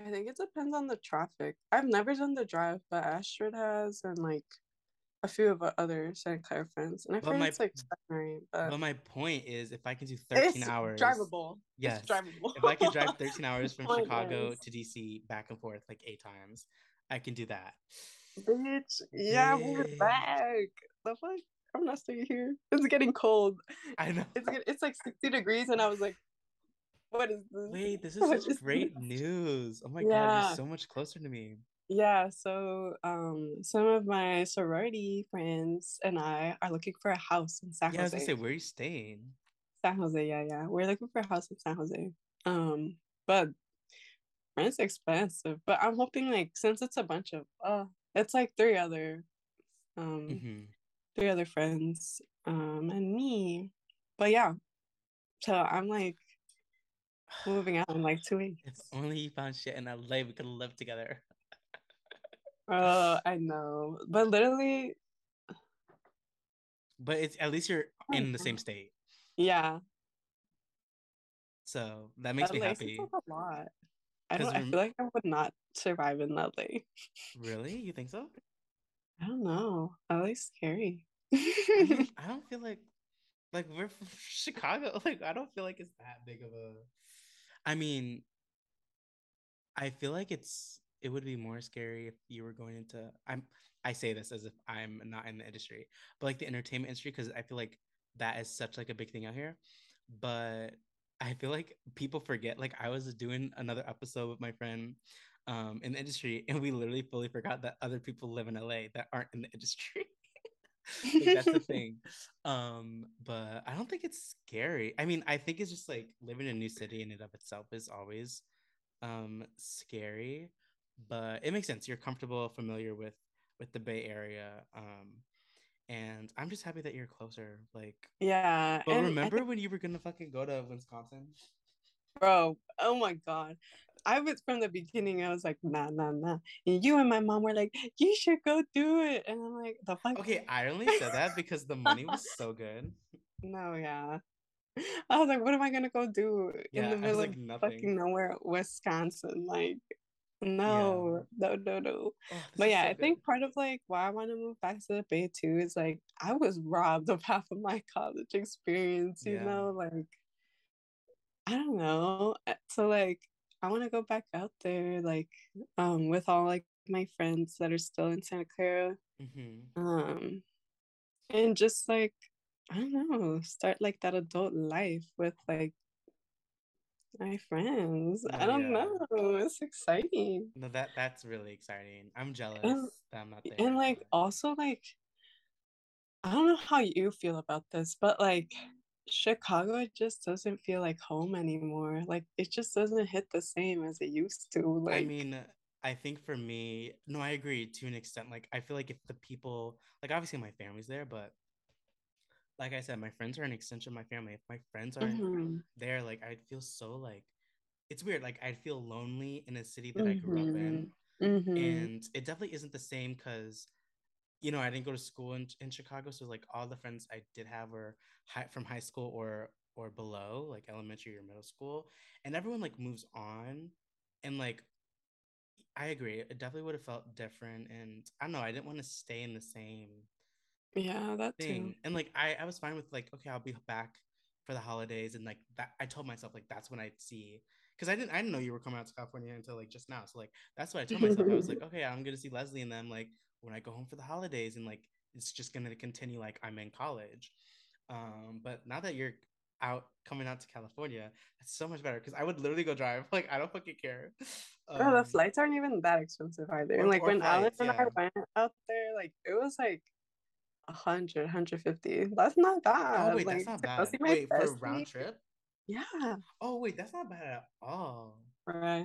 I think it depends on the traffic. I've never done the drive, but Astrid has, and like a few of our other Santa Clara friends. And I think it's like but... but my point is, if I can do 13 it's hours, drivable. Yes, it's drivable. if I can drive 13 hours from Chicago is. to DC back and forth like eight times, I can do that. Bitch, yeah, we're back. The fuck? I'm not staying here. It's getting cold. I know. It's it's like 60 degrees, and I was like, what is this? Wait, this is what such is great this? news. Oh my yeah. god, you're so much closer to me. Yeah, so um some of my sorority friends and I are looking for a house in San yeah, Jose. Yeah, I was gonna say where are you staying? San Jose, yeah, yeah. We're looking for a house in San Jose. Um, but rent's expensive. But I'm hoping like since it's a bunch of uh it's like three other um mm-hmm. three other friends um and me. But yeah. So I'm like moving out in like two weeks. If only you found shit in LA, we could live together. Oh, I know, but literally. But it's at least you're oh in the same state. Yeah. So that makes LA me happy. A lot. I don't. I feel like I would not survive in LA. Really? You think so? I don't know. Oh, I like scary. I, mean, I don't feel like like we're from Chicago. Like I don't feel like it's that big of a. I mean, I feel like it's it would be more scary if you were going into I'm I say this as if I'm not in the industry, but like the entertainment industry because I feel like that is such like a big thing out here. But I feel like people forget. Like I was doing another episode with my friend um, in the industry, and we literally fully forgot that other people live in LA that aren't in the industry. like, that's the thing. Um, but I don't think it's scary. I mean, I think it's just like living in a new city in and of itself is always um scary, but it makes sense. You're comfortable, familiar with with the Bay Area. Um, and I'm just happy that you're closer. Like, yeah. But remember when you were gonna fucking go to Wisconsin? Bro, oh my god. I was from the beginning, I was like, nah, nah, nah. And you and my mom were like, you should go do it. And I'm like, the fuck? Okay, I only said that because the money was so good. No, yeah. I was like, what am I gonna go do yeah, in the middle like, of nothing. fucking nowhere, Wisconsin? Like, no, yeah. no, no, no. Oh, but yeah, so I think part of like why I want to move back to the Bay too is like I was robbed of half of my college experience, you yeah. know, like I don't know. Uh, so like I want to go back out there, like um, with all like my friends that are still in Santa Clara, mm-hmm. um, and just like I don't know, start like that adult life with like my friends. I don't know. It's exciting. No, that that's really exciting. I'm jealous and, that I'm not there. And like also like I don't know how you feel about this, but like Chicago just doesn't feel like home anymore. Like it just doesn't hit the same as it used to. Like I mean, I think for me, no, I agree to an extent. Like I feel like if the people like obviously my family's there, but like I said, my friends are an extension of my family. If my friends aren't mm-hmm. there, like I'd feel so like it's weird. Like I'd feel lonely in a city that mm-hmm. I grew up in. Mm-hmm. And it definitely isn't the same because you know, I didn't go to school in, in Chicago. So like all the friends I did have were high, from high school or or below, like elementary or middle school. And everyone like moves on. And like I agree, it definitely would have felt different. And I don't know, I didn't want to stay in the same yeah that thing. Too. And like I, I was fine with like, okay, I'll be back for the holidays. And like that I told myself like that's when I'd see because I didn't I didn't know you were coming out to California until like just now. So like that's what I told myself. I was like, okay, I'm gonna see Leslie and then like when I go home for the holidays and like it's just gonna continue like I'm in college. Um, but now that you're out coming out to California, it's so much better because I would literally go drive. Like I don't fucking care. Um, no, the flights aren't even that expensive either. Or, and like when flights, Alan and yeah. I went out there, like it was like 100, 150. That's not bad. Oh wait, like, that's not bad. Wait, for a round trip? Yeah. Oh wait, that's not bad at all. Right.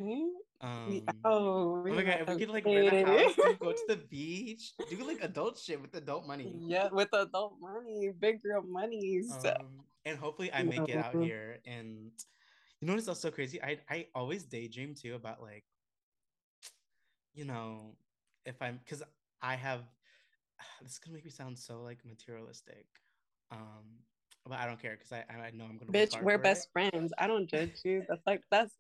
Um, oh, oh my god, we could like rent a house, dude, go to the beach, do like adult shit with adult money. Yeah, with adult money, big girl monies. Um, and hopefully I make it out here. And you know what's also crazy? I I always daydream too about like, you know, if I'm because I have this is gonna make me sound so like materialistic. Um, but I don't care because I I know I'm gonna. Bitch, we're best it. friends. I don't judge you. That's like that's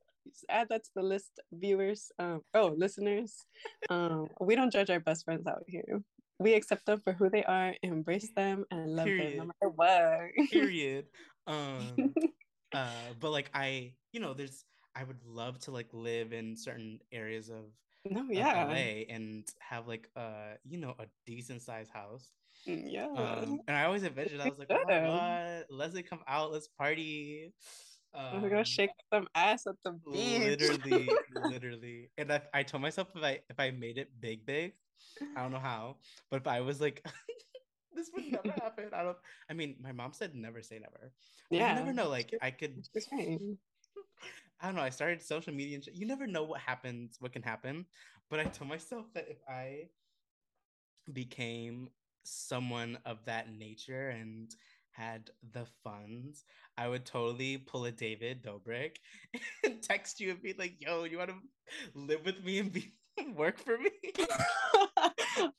add that to the list, viewers. Um, oh, listeners. Um, we don't judge our best friends out here. We accept them for who they are, embrace them, and love Period. them no matter what. Period. Um, uh, but like I, you know, there's I would love to like live in certain areas of no, yeah, LA and have like a you know a decent sized house. Mm, yeah. Um, and I always envisioned I was like, oh, what? Leslie, come out, let's party. Um, We're gonna shake some ass at the beach. Literally, literally. And I, I told myself if I if I made it big, big, I don't know how, but if I was like, this would never happen. I don't. I mean, my mom said never say never. Yeah, you never know. Like I could. I don't know. I started social media and you never know what happens, what can happen. But I told myself that if I became someone of that nature and had the funds, I would totally pull a David Dobrik and text you and be like, yo, you want to live with me and be work for me?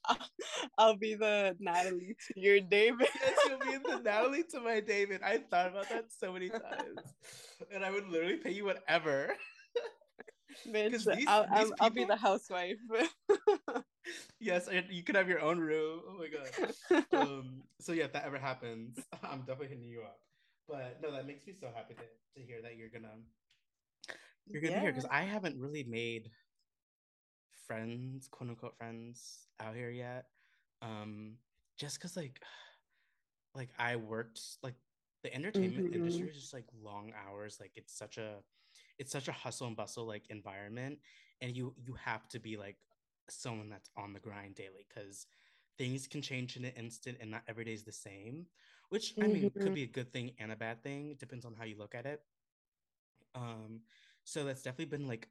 I'll be the Natalie to your David. yes, you'll be the Natalie to my David. I thought about that so many times. And I would literally pay you whatever. Bitch, these, I'll, these people... I'll be the housewife. yes, you could have your own room. Oh my god. um, so yeah, if that ever happens, I'm definitely hitting you up. But no, that makes me so happy to, to hear that you're gonna you're gonna yeah. be here because I haven't really made friends, quote unquote friends out here yet. Um, just because like like I worked like the entertainment mm-hmm. industry is just like long hours. Like it's such a it's such a hustle and bustle like environment. And you you have to be like someone that's on the grind daily because things can change in an instant and not every day is the same. Which I mean mm-hmm. could be a good thing and a bad thing. It depends on how you look at it. Um so that's definitely been like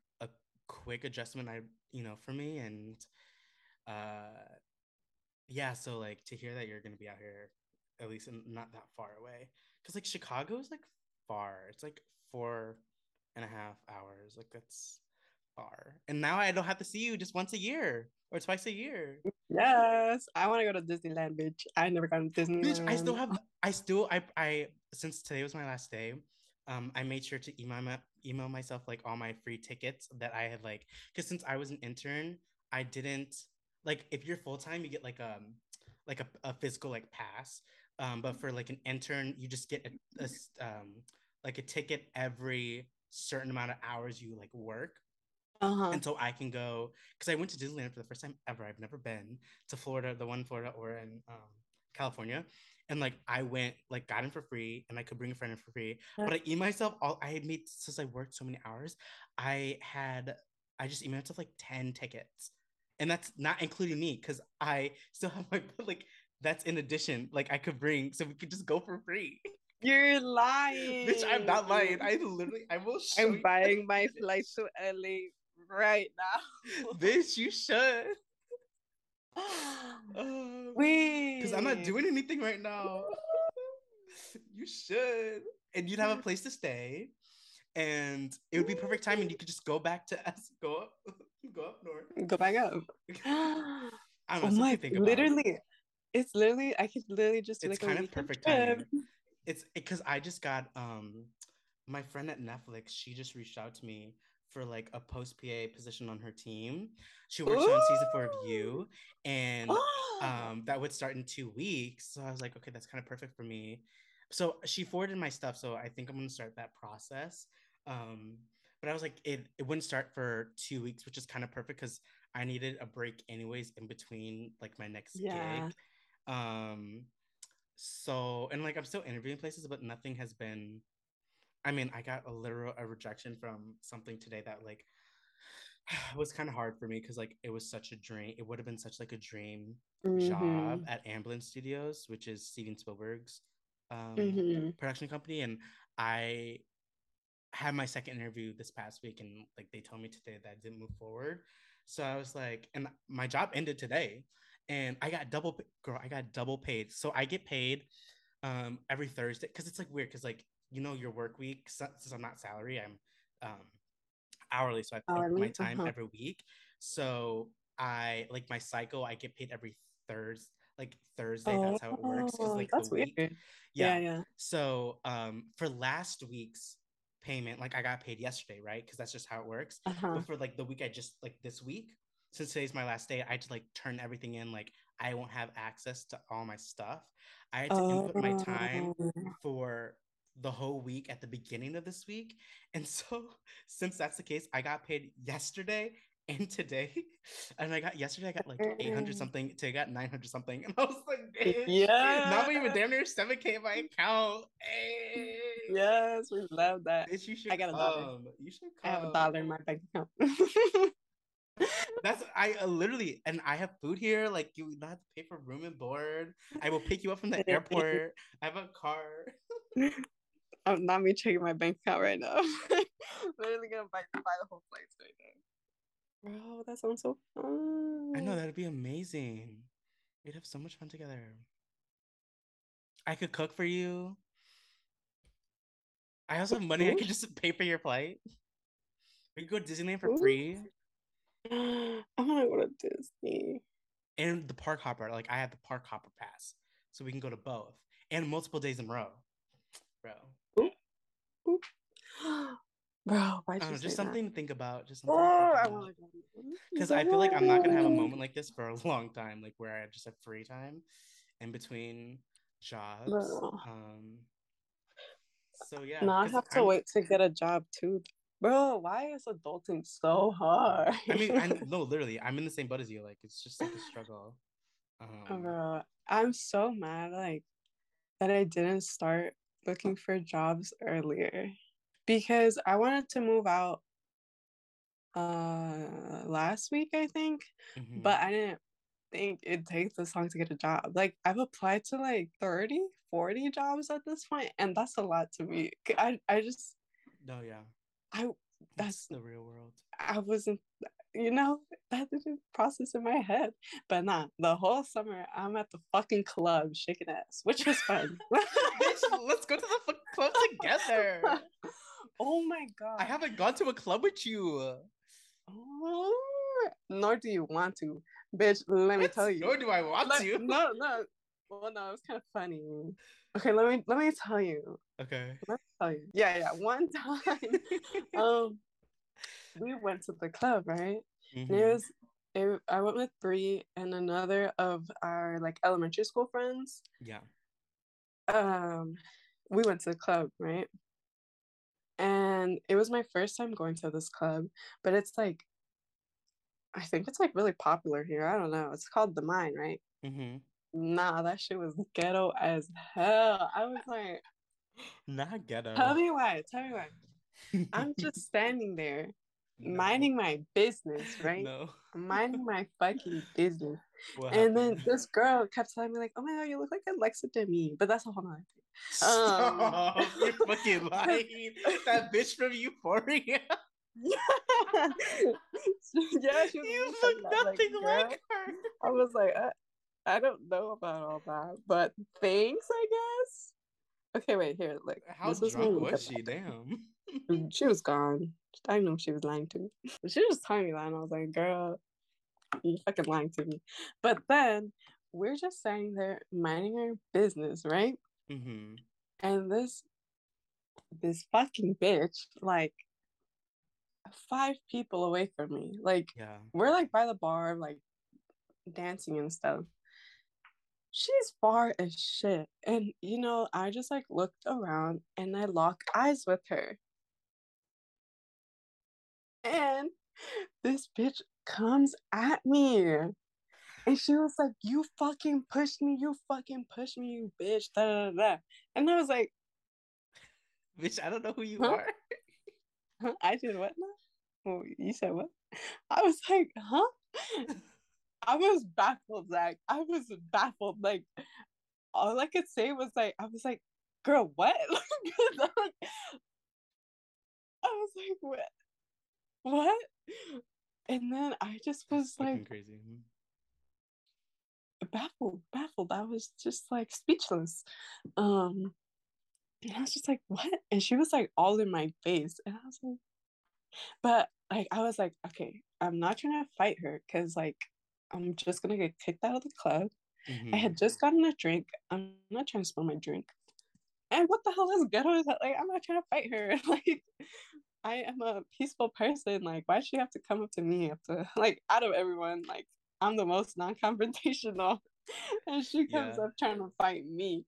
quick adjustment I you know for me and uh yeah so like to hear that you're gonna be out here at least in, not that far away because like chicago is like far. It's like four and a half hours. Like that's far. And now i don't have to see you just once a year or twice a year. Yes. I want to go to disneyland bitch. I never gone to disneyland bitch, i still have i still i i since today was my last day um i made sure to email my, email myself like all my free tickets that i had like because since i was an intern i didn't like if you're full-time you get like um like a, a physical like pass um, but for like an intern, you just get a, a um, like a ticket every certain amount of hours you like work. Uh-huh. And so I can go because I went to Disneyland for the first time ever. I've never been to Florida, the one Florida or in um, California. And like I went, like got in for free, and I could bring a friend in for free. But I emailed myself all I had made since I worked so many hours. I had I just emailed myself like 10 tickets. And that's not including me because I still have my like that's in addition. Like I could bring, so we could just go for free. You're lying. Bitch, I'm not lying. I literally, I will. I'm buying my flight to LA right now. Bitch, you should. Wait, because I'm not doing anything right now. you should, and you'd have a place to stay, and it would be perfect timing. You could just go back to us, go up, go up north, go back up. I don't know, oh my, literally, it's literally I could literally just do it's like kind of perfect time. It's because I just got um my friend at Netflix. She just reached out to me for like a post PA position on her team. She works Ooh. on season four of You, and um that would start in two weeks. So I was like, okay, that's kind of perfect for me. So she forwarded my stuff, so I think I'm gonna start that process. Um, but I was like, it it wouldn't start for two weeks, which is kind of perfect because I needed a break anyways in between like my next yeah. gig. Um, so and like I'm still interviewing places, but nothing has been. I mean, I got a literal a rejection from something today that like was kind of hard for me because like it was such a dream. It would have been such like a dream mm-hmm. job at Amblin Studios, which is Steven Spielberg's um, mm-hmm. production company, and I had my second interview this past week, and like they told me today that I didn't move forward. So I was like, and my job ended today and I got double girl, I got double paid. So I get paid um every Thursday because it's like weird because like you know your work week since I'm not salary, I'm um hourly, so I pay my time uh-huh. every week. So I like my cycle, I get paid every Thursday, like Thursday. Oh, that's how it works. Like that's weird. Yeah. yeah, yeah. So um for last week's payment, like I got paid yesterday, right? Because that's just how it works. Uh-huh. But for like the week I just like this week, since today's my last day, I had to like turn everything in. Like I won't have access to all my stuff. I had to oh. input my time oh. for the whole week at the beginning of this week. And so since that's the case, I got paid yesterday and today. And I got yesterday, I got like 800 something. Today I got 900 something. And I was like, yeah. Not even damn near 7K in my account. Hey. Yes, we love that. Bitch, you should I got a dollar. You should come. I have a dollar in my bank account. That's I uh, literally, and I have food here. Like you not have to pay for room and board. I will pick you up from the airport. I have a car. I'm not me checking my bank account right now. literally gonna buy, buy the whole place right now. Bro, that sounds so fun. I know that'd be amazing. We'd have so much fun together. I could cook for you. I also have money. Ooh. I could just pay for your flight. We could go to Disneyland for Ooh. free. I want to go to Disney. And the park hopper, like I have the park hopper pass, so we can go to both and multiple days in a row, bro. Bro, why know, just something that? to think about. Just something oh, I because I feel like I'm not gonna have a moment like this for a long time, like where I just have free time in between jobs. Bro. Um. So yeah. Now I have to I'm... wait to get a job too. Bro, why is adulting so hard? I mean, I no, literally, I'm in the same boat as you. Like, it's just like a struggle. Um, Bro, I'm so mad, like that I didn't start looking for jobs earlier because I wanted to move out uh last week, I think, mm-hmm. but I didn't think it takes this long to get a job. Like I've applied to like 30, 40 jobs at this point, and that's a lot to me. I I just No, yeah. I that's the real world. I wasn't you know, that didn't process in my head. But nah, the whole summer I'm at the fucking club shaking ass, which was fun. let's go to the club together. oh my god. I haven't gone to a club with you. Oh, nor do you want to. Bitch, let me tell you. Nor do I want let, to. No, no. Well, no, it's kind of funny. Okay, let me let me tell you. Okay. Let me tell you. Yeah, yeah. One time, um, we went to the club, right? Mm-hmm. It was it, I went with Bree and another of our like elementary school friends. Yeah. Um, we went to the club, right? And it was my first time going to this club, but it's like, I think it's like really popular here. I don't know. It's called the Mine, right? Mm-hmm. Nah, that shit was ghetto as hell. I was like, not ghetto. Tell me why. Tell me why. I'm just standing there no. minding my business, right? No. minding my fucking business. What and happened? then this girl kept telling me like, "Oh my god, you look like Alexa Demie," but that's a whole nother thing. Stop! Um, You're fucking lying. that bitch from Euphoria. yeah, yeah. She you look nothing like, like her. I was like, I, I don't know about all that, but thanks, I guess. Okay, wait here. Like, how drunk was she? Damn. she was gone. I know she was lying to me. She was telling me that, and I was like, girl, you fucking lying to me. But then we're just sitting there minding our business, right? Mm-hmm. And this this fucking bitch, like five people away from me. Like yeah. we're like by the bar, like dancing and stuff. She's far as shit. And you know, I just like looked around and I locked eyes with her. And this bitch comes at me. And she was like, You fucking pushed me, you fucking pushed me, you bitch. Da, da, da. And I was like, Bitch, I don't know who you huh? are. I did what now? Oh, you said what? I was like, huh? I was baffled, Zach. I was baffled. Like, all I could say was like, I was like, girl, what? I was like, what? What? And then I just was That's like crazy. Baffled, baffled. I was just like speechless. Um and I was just like, what? And she was like all in my face. And I was like, but like I was like, okay, I'm not trying to fight her because like I'm just gonna get kicked out of the club. Mm-hmm. I had just gotten a drink. I'm not trying to spill my drink. And what the hell is ghetto? Is that like I'm not trying to fight her. like I am a peaceful person. Like, why should she have to come up to me after like out of everyone? Like, I'm the most non-confrontational. and she comes yeah. up trying to fight me.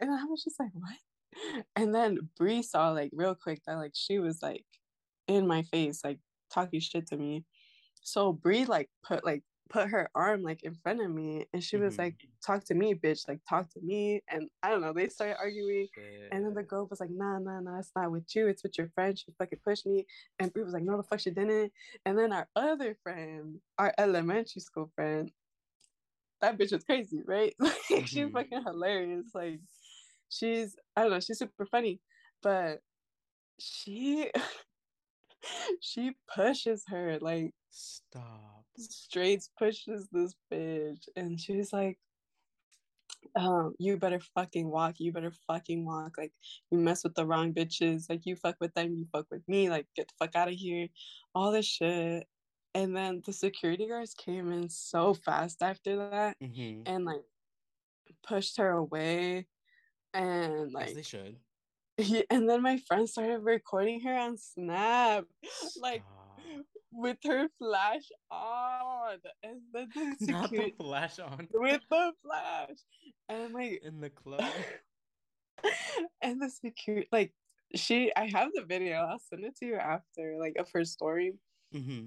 And I was just like, what? And then Bree saw like real quick that like she was like in my face, like talking shit to me. So Bree like put like put her arm like in front of me and she was mm-hmm. like talk to me bitch like talk to me and i don't know they started arguing yeah. and then the girl was like nah nah nah it's not with you it's with your friend she fucking pushed me and Bree was like no the fuck she didn't and then our other friend our elementary school friend that bitch was crazy right like mm-hmm. she's fucking hilarious like she's i don't know she's super funny but she she pushes her like stop straight pushes this bitch and she's like um, you better fucking walk, you better fucking walk. Like you mess with the wrong bitches, like you fuck with them, you fuck with me, like get the fuck out of here. All this shit. And then the security guards came in so fast after that mm-hmm. and like pushed her away and like As they should. he, and then my friend started recording her on Snap, like. With her flash on, and then the Not the security flash on with the flash, and I'm like, in the club. and the security, like she, I have the video. I'll send it to you after, like of her story. hmm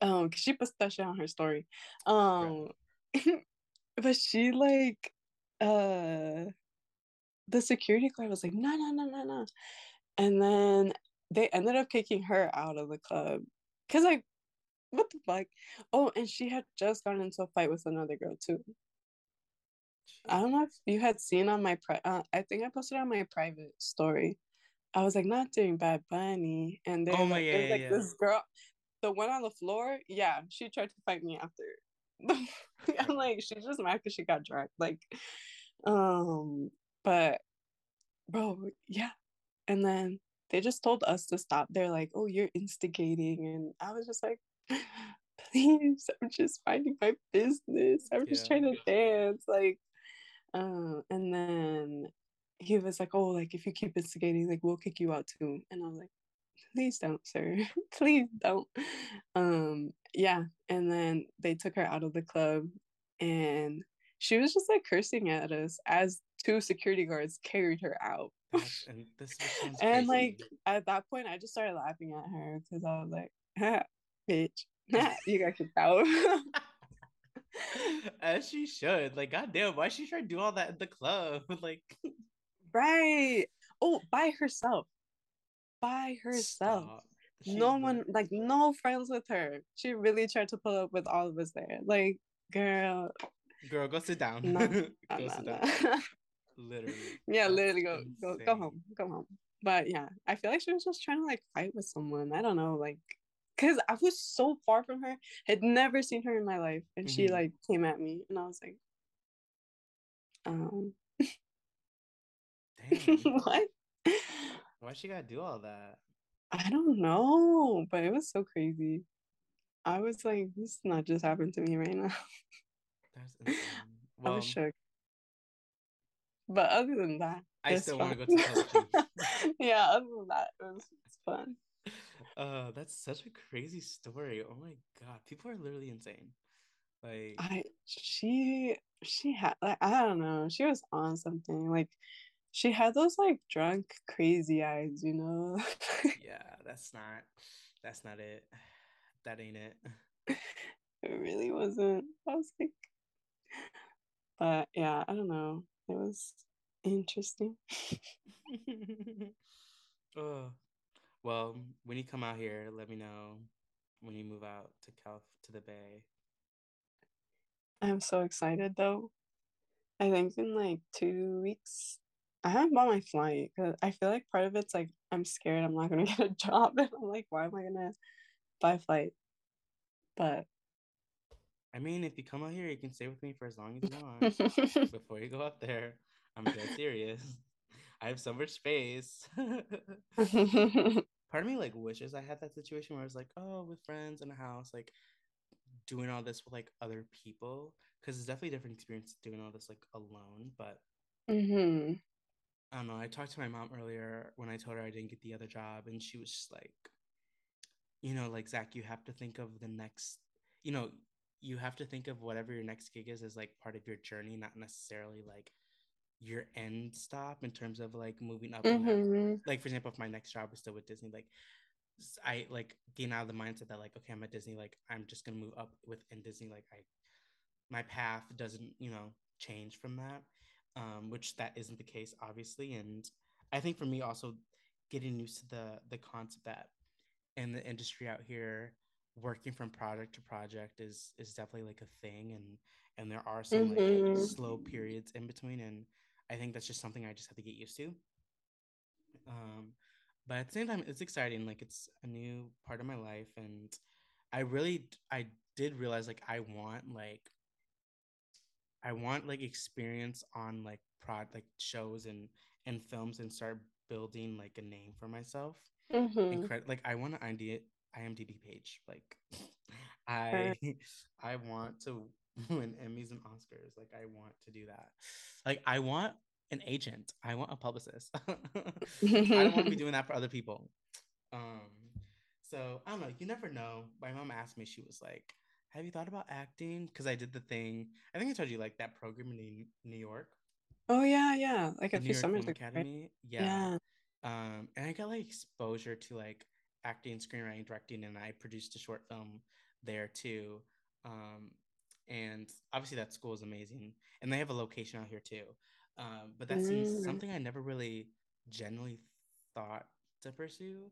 Um, cause she puts that shit on her story. Um, but she like, uh, the security guard was like, no, no, no, no, no, and then they ended up kicking her out of the club. Cause like, what the fuck? Oh, and she had just gotten into a fight with another girl too. I don't know if you had seen on my pri- uh, I think I posted on my private story. I was like not doing Bad Bunny, and then Oh my- like, yeah, yeah, like yeah. this girl, the one on the floor. Yeah, she tried to fight me after. I'm like, she's just mad because she got dragged. Like, um, but bro, yeah. And then they just told us to stop. They're like, oh, you're instigating, and I was just like. Please, I'm just minding my business. I'm just trying to dance. Like, um, and then he was like, "Oh, like if you keep instigating, like we'll kick you out too." And I was like, "Please don't, sir. Please don't." Um, yeah. And then they took her out of the club, and she was just like cursing at us as two security guards carried her out. And this And crazy. like at that point, I just started laughing at her because I was like, ha, "Bitch, you got kicked out." As she should. Like, goddamn, why she try to do all that in the club? Like, right. Oh, by herself. By herself. stop. She no one like no friends with her she really tried to pull up with all of us there like girl Girl, go sit down. Go sit down. Literally. yeah literally go, go go home go home but yeah i feel like she was just trying to like fight with someone i don't know like because i was so far from her had never seen her in my life and she Mhm. like came at me and i was like um what Why she gotta do all that? i don't know but it was so crazy i was like this is not just happened to me right now That's insane. I was shook. But other than that, I still want to go to yeah, other than that, it was it's fun. Uh, that's such a crazy story. Oh my god, people are literally insane. Like, I she she had like I don't know, she was on something. Like she had those like drunk crazy eyes, you know. yeah, that's not, that's not it. That ain't it. it really wasn't. I was like, but yeah, I don't know. It was interesting. oh, well, when you come out here, let me know when you move out to Cal to the Bay. I'm so excited though. I think in like two weeks, I haven't bought my flight because I feel like part of it's like I'm scared I'm not gonna get a job, and I'm like, why am I gonna buy a flight? But I mean, if you come out here, you can stay with me for as long as you want. Before you go up there, I'm dead serious. I have so much space. Part of me like wishes I had that situation where I was like, oh, with friends in a house, like doing all this with like other people, because it's definitely a different experience doing all this like alone. But hmm I don't know. I talked to my mom earlier when I told her I didn't get the other job, and she was just like, you know, like Zach, you have to think of the next, you know, you have to think of whatever your next gig is as like part of your journey, not necessarily like your end stop in terms of like moving up. in that- hmm Like for example, if my next job is still with Disney, like I like getting out of the mindset that like okay, I'm at Disney, like I'm just gonna move up within Disney, like I my path doesn't you know change from that um which that isn't the case obviously and i think for me also getting used to the the concept that in the industry out here working from project to project is is definitely like a thing and and there are some Mhm. like slow periods in between and i think that's just something i just have to get used to um but at the same time it's exciting like it's a new part of my life and i really i did realize like i want like I want like experience on like prod like shows and and films and start building like a name for myself. hmm Incredible. Like I want to IMDb IMDb page. Like I I want to win Emmys and Oscars. Like I want to do that. Like I want an agent. I want a publicist. I don't want to be doing that for other people. Um, so I don't know. You never know. My mom asked me. She was like, "Have you thought about acting?" Because I did the thing. I think I told you like that program in New York. Oh yeah, yeah. Like a few summers ago. Academy. Right? Yeah. yeah. Um, and I got like exposure to like acting, screenwriting, directing, and I produced a short film there too. Um, and obviously that school is amazing, and they have a location out here too. Um, but that's mm. something I never really generally thought to pursue.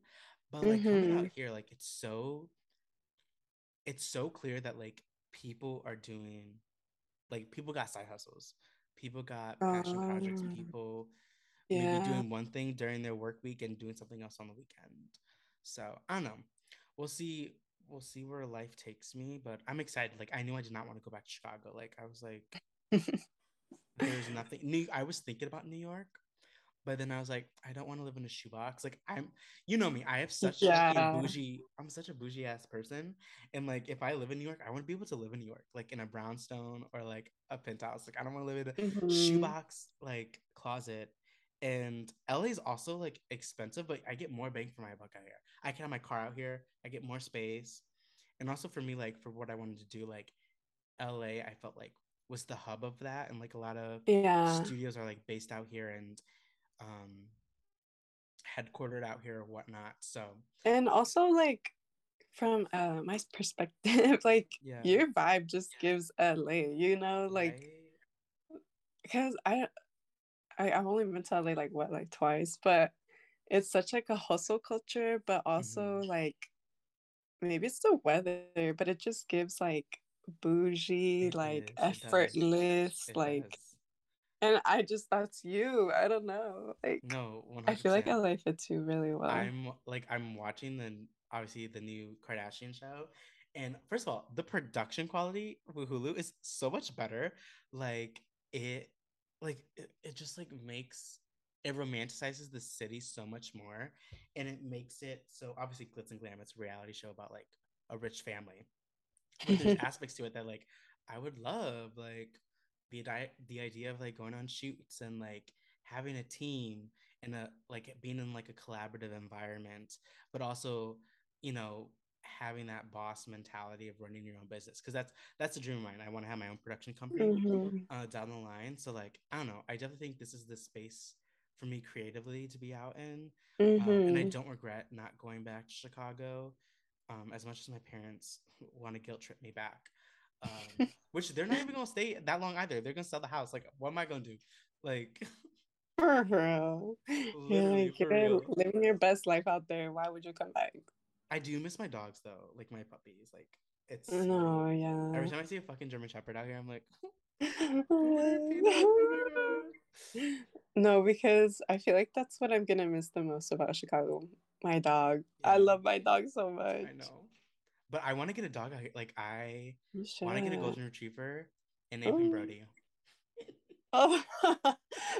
But like mm-hmm. coming out mm-hmm. here, like it's so it's so clear that like people are doing like people got side hustles, people got passion uh, projects, oh. people yeah. maybe doing one thing during their work week and doing something else on the weekend. So I don't know. We'll see. We'll see where life takes me, but I'm excited. Like I knew I did not want to go back to Chicago. Like I was like, there's nothing. New. I was thinking about New York, but then I was like, I don't want to live in a shoebox. Like I'm, you know me. I have such yeah. a bougie. I'm such a bougie ass person, and like if I live in New York, I want to be able to live in New York, like in a brownstone or like a penthouse. Like I don't want to live in a mm-hmm. shoebox like closet. And LA is also like expensive, but I get more bang for my buck out here. I can have my car out here. I get more space, and also for me, like for what I wanted to do, like LA, I felt like was the hub of that, and like a lot of yeah studios are like based out here, and um, headquartered out here or whatnot. So and also like from uh my perspective, like yeah. your vibe just gives LA, you know, like right? because I I I've only been to LA like what like twice, but it's such like a hustle culture, but also mm-hmm. like maybe it's the weather, but it just gives like bougie, it like is, effortless, like does and I just that's you. I don't know. Like no, 100%. I feel like LA fits you really well. I'm like I'm watching the obviously the new Kardashian show, and first of all, the production quality with Hulu is so much better. Like it, like it, it just like makes it romanticizes the city so much more, and it makes it so obviously glitz and glam. It's a reality show about like a rich family, but there's aspects to it that like I would love like the the idea of like going on shoots and like having a team and a like being in like a collaborative environment but also you know having that boss mentality of running your own business because that's that's a dream of mine i want to have my own production company mm-hmm. uh, down the line so like i don't know i definitely think this is the space for me creatively to be out in mm-hmm. um, and i mm-hmm. don't regret not going back to chicago um, as much as my parents want to guilt trip me back um, which they're not even gonna stay that long either. They're gonna sell the house. Like, what am I gonna do? Like, for real, you're, for real. living your best life out there. Why would you come back? I do miss my dogs though, like my puppies. Like, it's no, yeah. Every time I see a fucking German Shepherd out here, I'm like. no, because I feel like that's what I'm gonna miss the most about Chicago. My dog. Yeah. I love my dog so much. I know. But I want to get a dog out here. Like I want to get a golden retriever and name him oh. Brody. Oh,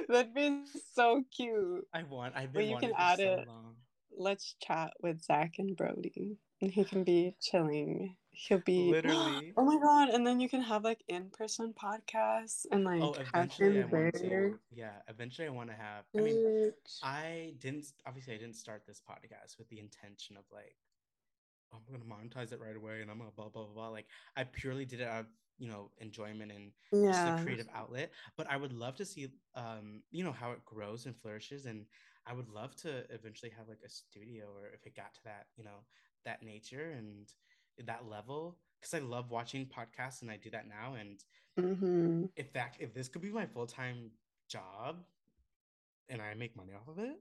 that'd be so cute. I want. I've been. But you can add so it. Long. Let's chat with Zach and Brody, and he can be chilling. He'll be literally. Oh my god! And then you can have like in-person podcasts and like. Oh, eventually I want to. Yeah, eventually I want to have. I mean, I didn't. Obviously, I didn't start this podcast with the intention of like I'm gonna monetize it right away and I'm gonna blah blah blah. blah. Like I purely did it out of you know enjoyment and yeah. just a creative outlet. But I would love to see um you know how it grows and flourishes, and I would love to eventually have like a studio or if it got to that you know that nature and that level because I love watching podcasts and I do that now. And mm-hmm. if that if this could be my full time job and I make money off of it,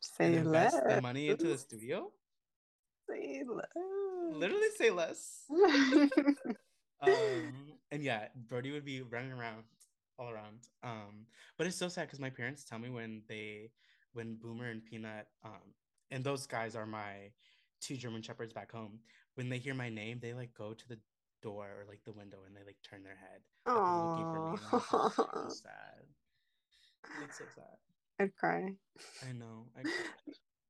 say and invest less. the money into the studio Say less. Literally say less. um, and yeah, Brody would be running around all around. Um, but it's so sad because my parents tell me when they, when Boomer and Peanut, um, and those guys are my two German shepherds back home. When they hear my name, they like go to the door or like the window and they like turn their head, Oh, like, looking for me. so sad. It's so sad. I'd cry. I know. I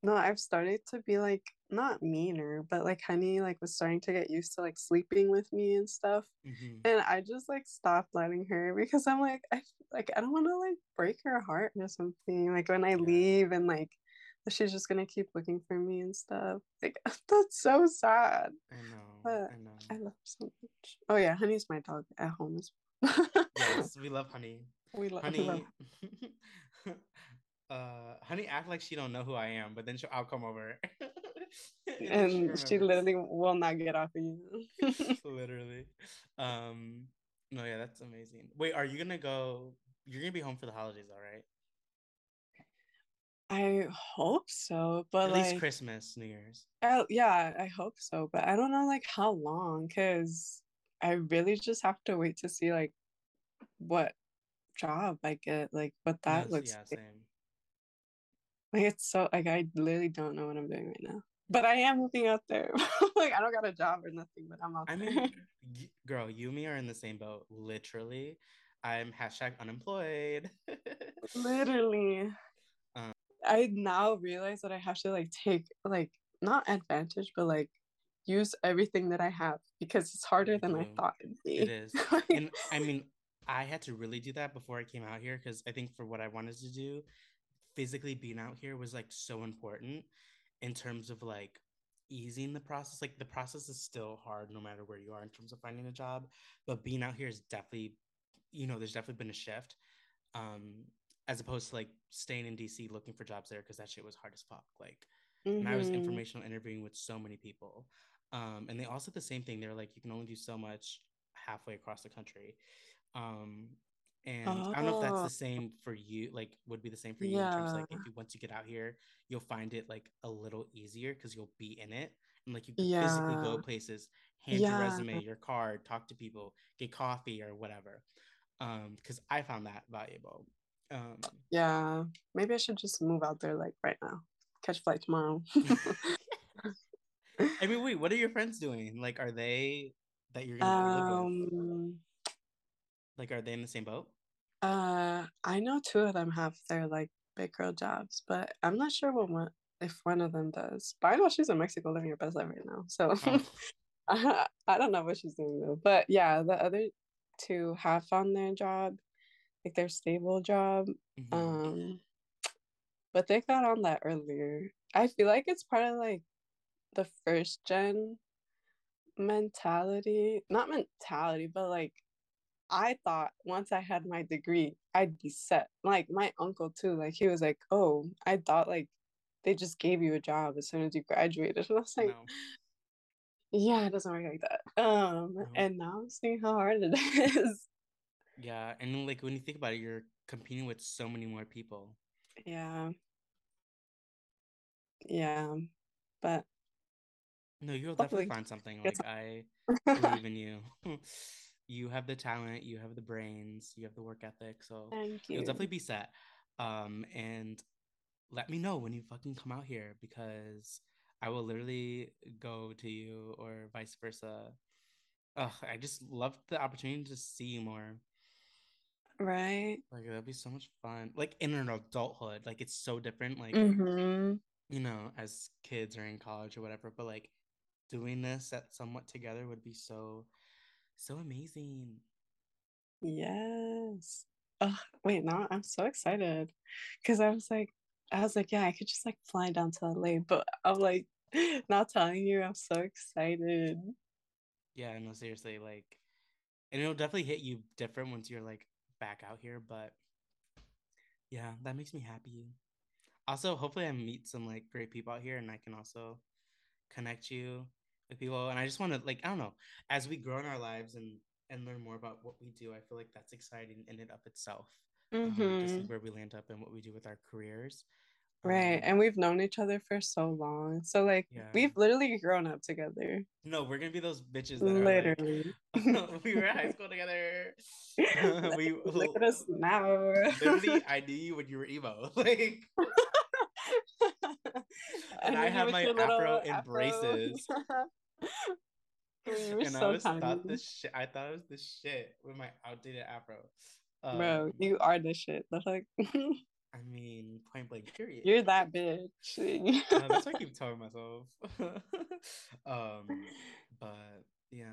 no, I've started to be like not meaner, but like Honey like was starting to get used to like sleeping with me and stuff. Mm-hmm. And I just like stopped letting her because I'm like I like I don't want to like break her heart or something. Like when I leave and like she's just gonna keep looking for me and stuff. Like that's so sad. I know. But I know. I love so much. Oh yeah, Honey's my dog at home as well. yes, we love Honey. We, lo- honey. We love uh honey act like she don't know who I am, but then she'll I'll come over. and she, she, literally will not get off of you. literally. Um no, yeah, that's amazing. Wait, are you gonna go you're gonna be home for the holidays, all right? I hope so, but at like, least Christmas, New Year's. Oh yeah, I hope so, but I don't know like how long because I really just have to wait to see like what job I get, like what that yes, looks yeah, like. Same. Like it's so like I literally don't know what I'm doing right now. But I am moving out there. like I don't got a job or nothing, but I'm out I there. mean, girl, you and me are in the same boat. Literally, I'm hashtag unemployed. literally. Um, I now realize that I have to like take like not advantage, but like use everything that I have because it's harder than I thought it'd be. It is. and I mean, I had to really do that before I came out here because I think for what I wanted to do, physically being out here was like so important in terms of like easing the process. Like the process is still hard no matter where you are in terms of finding a job, but being out here is definitely, you know, there's definitely been a shift. Um, as opposed to like staying in DC looking for jobs there because that shit was hard as fuck. Like, mm-hmm. and I was mm-hmm. informational interviewing with so many people. Um, and they all said the same thing. They're like, you can only do so much halfway across the country. Um, and oh. I don't know if that's the oh. same for you, like would be the same for you yeah. in terms of like if you once you get out here, you'll find it like a little easier because you'll be in it. And like you can yeah. physically go places, hand yeah. your resume, your card, talk to people, get coffee or whatever. Um, because I found that valuable. Um, yeah, maybe I should just move out there like right now. Catch flight tomorrow. I mean, wait, what are your friends doing? Like, are they that you're gonna um, live with? Um, like, are they in the same boat? Uh, I know two of them have their like big girl jobs, but I'm not sure what one if one of them does. But I know she's in Mexico living her best life right now, so oh. I, I don't know what she's doing though. But yeah, the other two have found their job like their stable job. Mm-hmm. Um, but they got on that earlier. I feel like it's part of like the first gen mentality, not mentality, but like I thought once I had my degree, I'd be set. Like my uncle too, like he was like, "Oh, I thought like they just gave you a job as soon as you graduated," and I was like, no. "Yeah, it doesn't work like that." Um, no. and now I'm seeing how hard it is. Yeah, and like when you think about it, you're competing with so many more people. Yeah. Yeah, but no, you'll definitely find something. Like I believe in you. You have the talent, you have the brains, you have the work ethic. So Thank you. you'll definitely be set. Um, and let me know when you fucking come out here because I will literally go to you or vice versa. Ugh, I just love the opportunity to see you more. Right. Like that'd be so much fun. Like in an adulthood, like it's so different. Like mm-hmm. you know, as kids or in college or whatever. But like doing this at somewhat together would be so, so amazing. Yes. Oh wait, no, I'm so excited because I was like, I was like, yeah, I could just like fly down to LA, but I'm like, not telling you, I'm so excited. Yeah, no, seriously, like, and it'll definitely hit you different once you're like back out here, but yeah, that makes me happy. Also, hopefully I meet some like great people out here and I can also connect you with people. And I just want to like, I don't know, as we grow in our lives and and learn more about what we do, I feel like that's exciting in and of itself. Mm-hmm. Um, where we land up and what we do with our careers. Right. Um, and we've known each other for so long. So like yeah. we've literally grown up together. No, we're gonna be those bitches that literally. Like, we were at high school together. we look at us now. literally, I knew you when you were emo. Like and I, have my afro in braces. and so I was tiny. thought this shit I thought it was the shit with my outdated afro. Um, Bro, you are the shit. That's like I mean, point blank, period. You're that bitch. uh, that's what I keep telling myself. um, but yeah.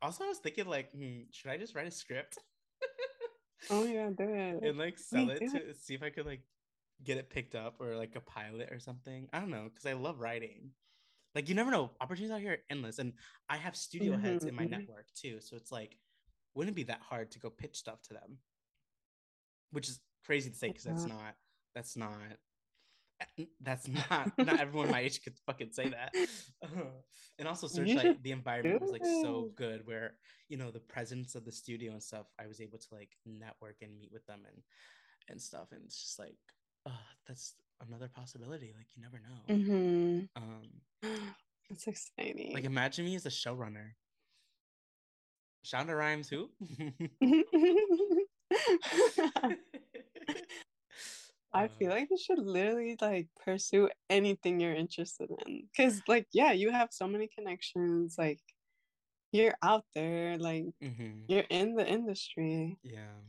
Also, I was thinking like, hmm, should I just write a script? oh yeah, do it. And like sell it to see if I could like get it picked up or like a pilot or something. I don't know because I love writing. Like you never know, opportunities out here are endless, and I have studio mm-hmm. heads in my mm-hmm. network too. So it's like, wouldn't be that hard to go pitch stuff to them, which is crazy to say because that's not that's not eh, that's not not everyone my age could fucking say that. and also Searchlight, like, the environment was like so good where you know the presence of the studio and stuff. I was able to like network and meet with them and and stuff, and it's just like uh, that's another possibility. Like you never know. Mm-hmm. Um, that's exciting. Like imagine me as a showrunner. Shonda Rhimes, who? I feel like you should literally like pursue anything you're interested in. Cause like, yeah, you have so many connections. Like, you're out there. Like, mm-hmm. you're in the industry. Yeah.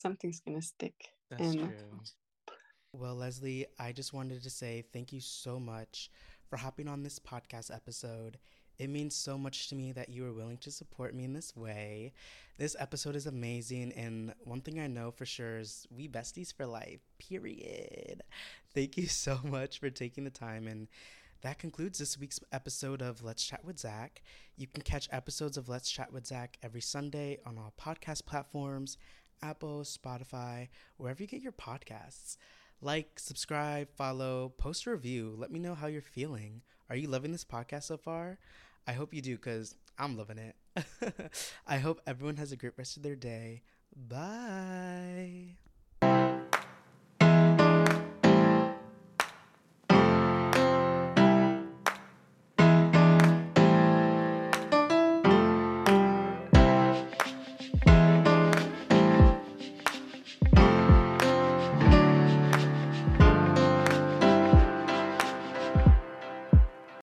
Something's gonna stick. That's and... true. Well, Leslie, I just wanted to say thank you so much for hopping on this podcast episode. It means so much to me that you are willing to support me in this way. This episode is amazing, and one thing I know for sure is we besties for life, period. Thank you so much for taking the time and that concludes this week's episode of Let's Chat with Zach. You can catch episodes of Let's Chat with Zach every Sunday on all podcast platforms Apple, Spotify, wherever you get your podcasts. Like, subscribe, follow, post a review. Let me know how you're feeling. Are you loving this podcast so far? I hope you do because I'm loving it. I hope everyone has a great rest of their day. Bye.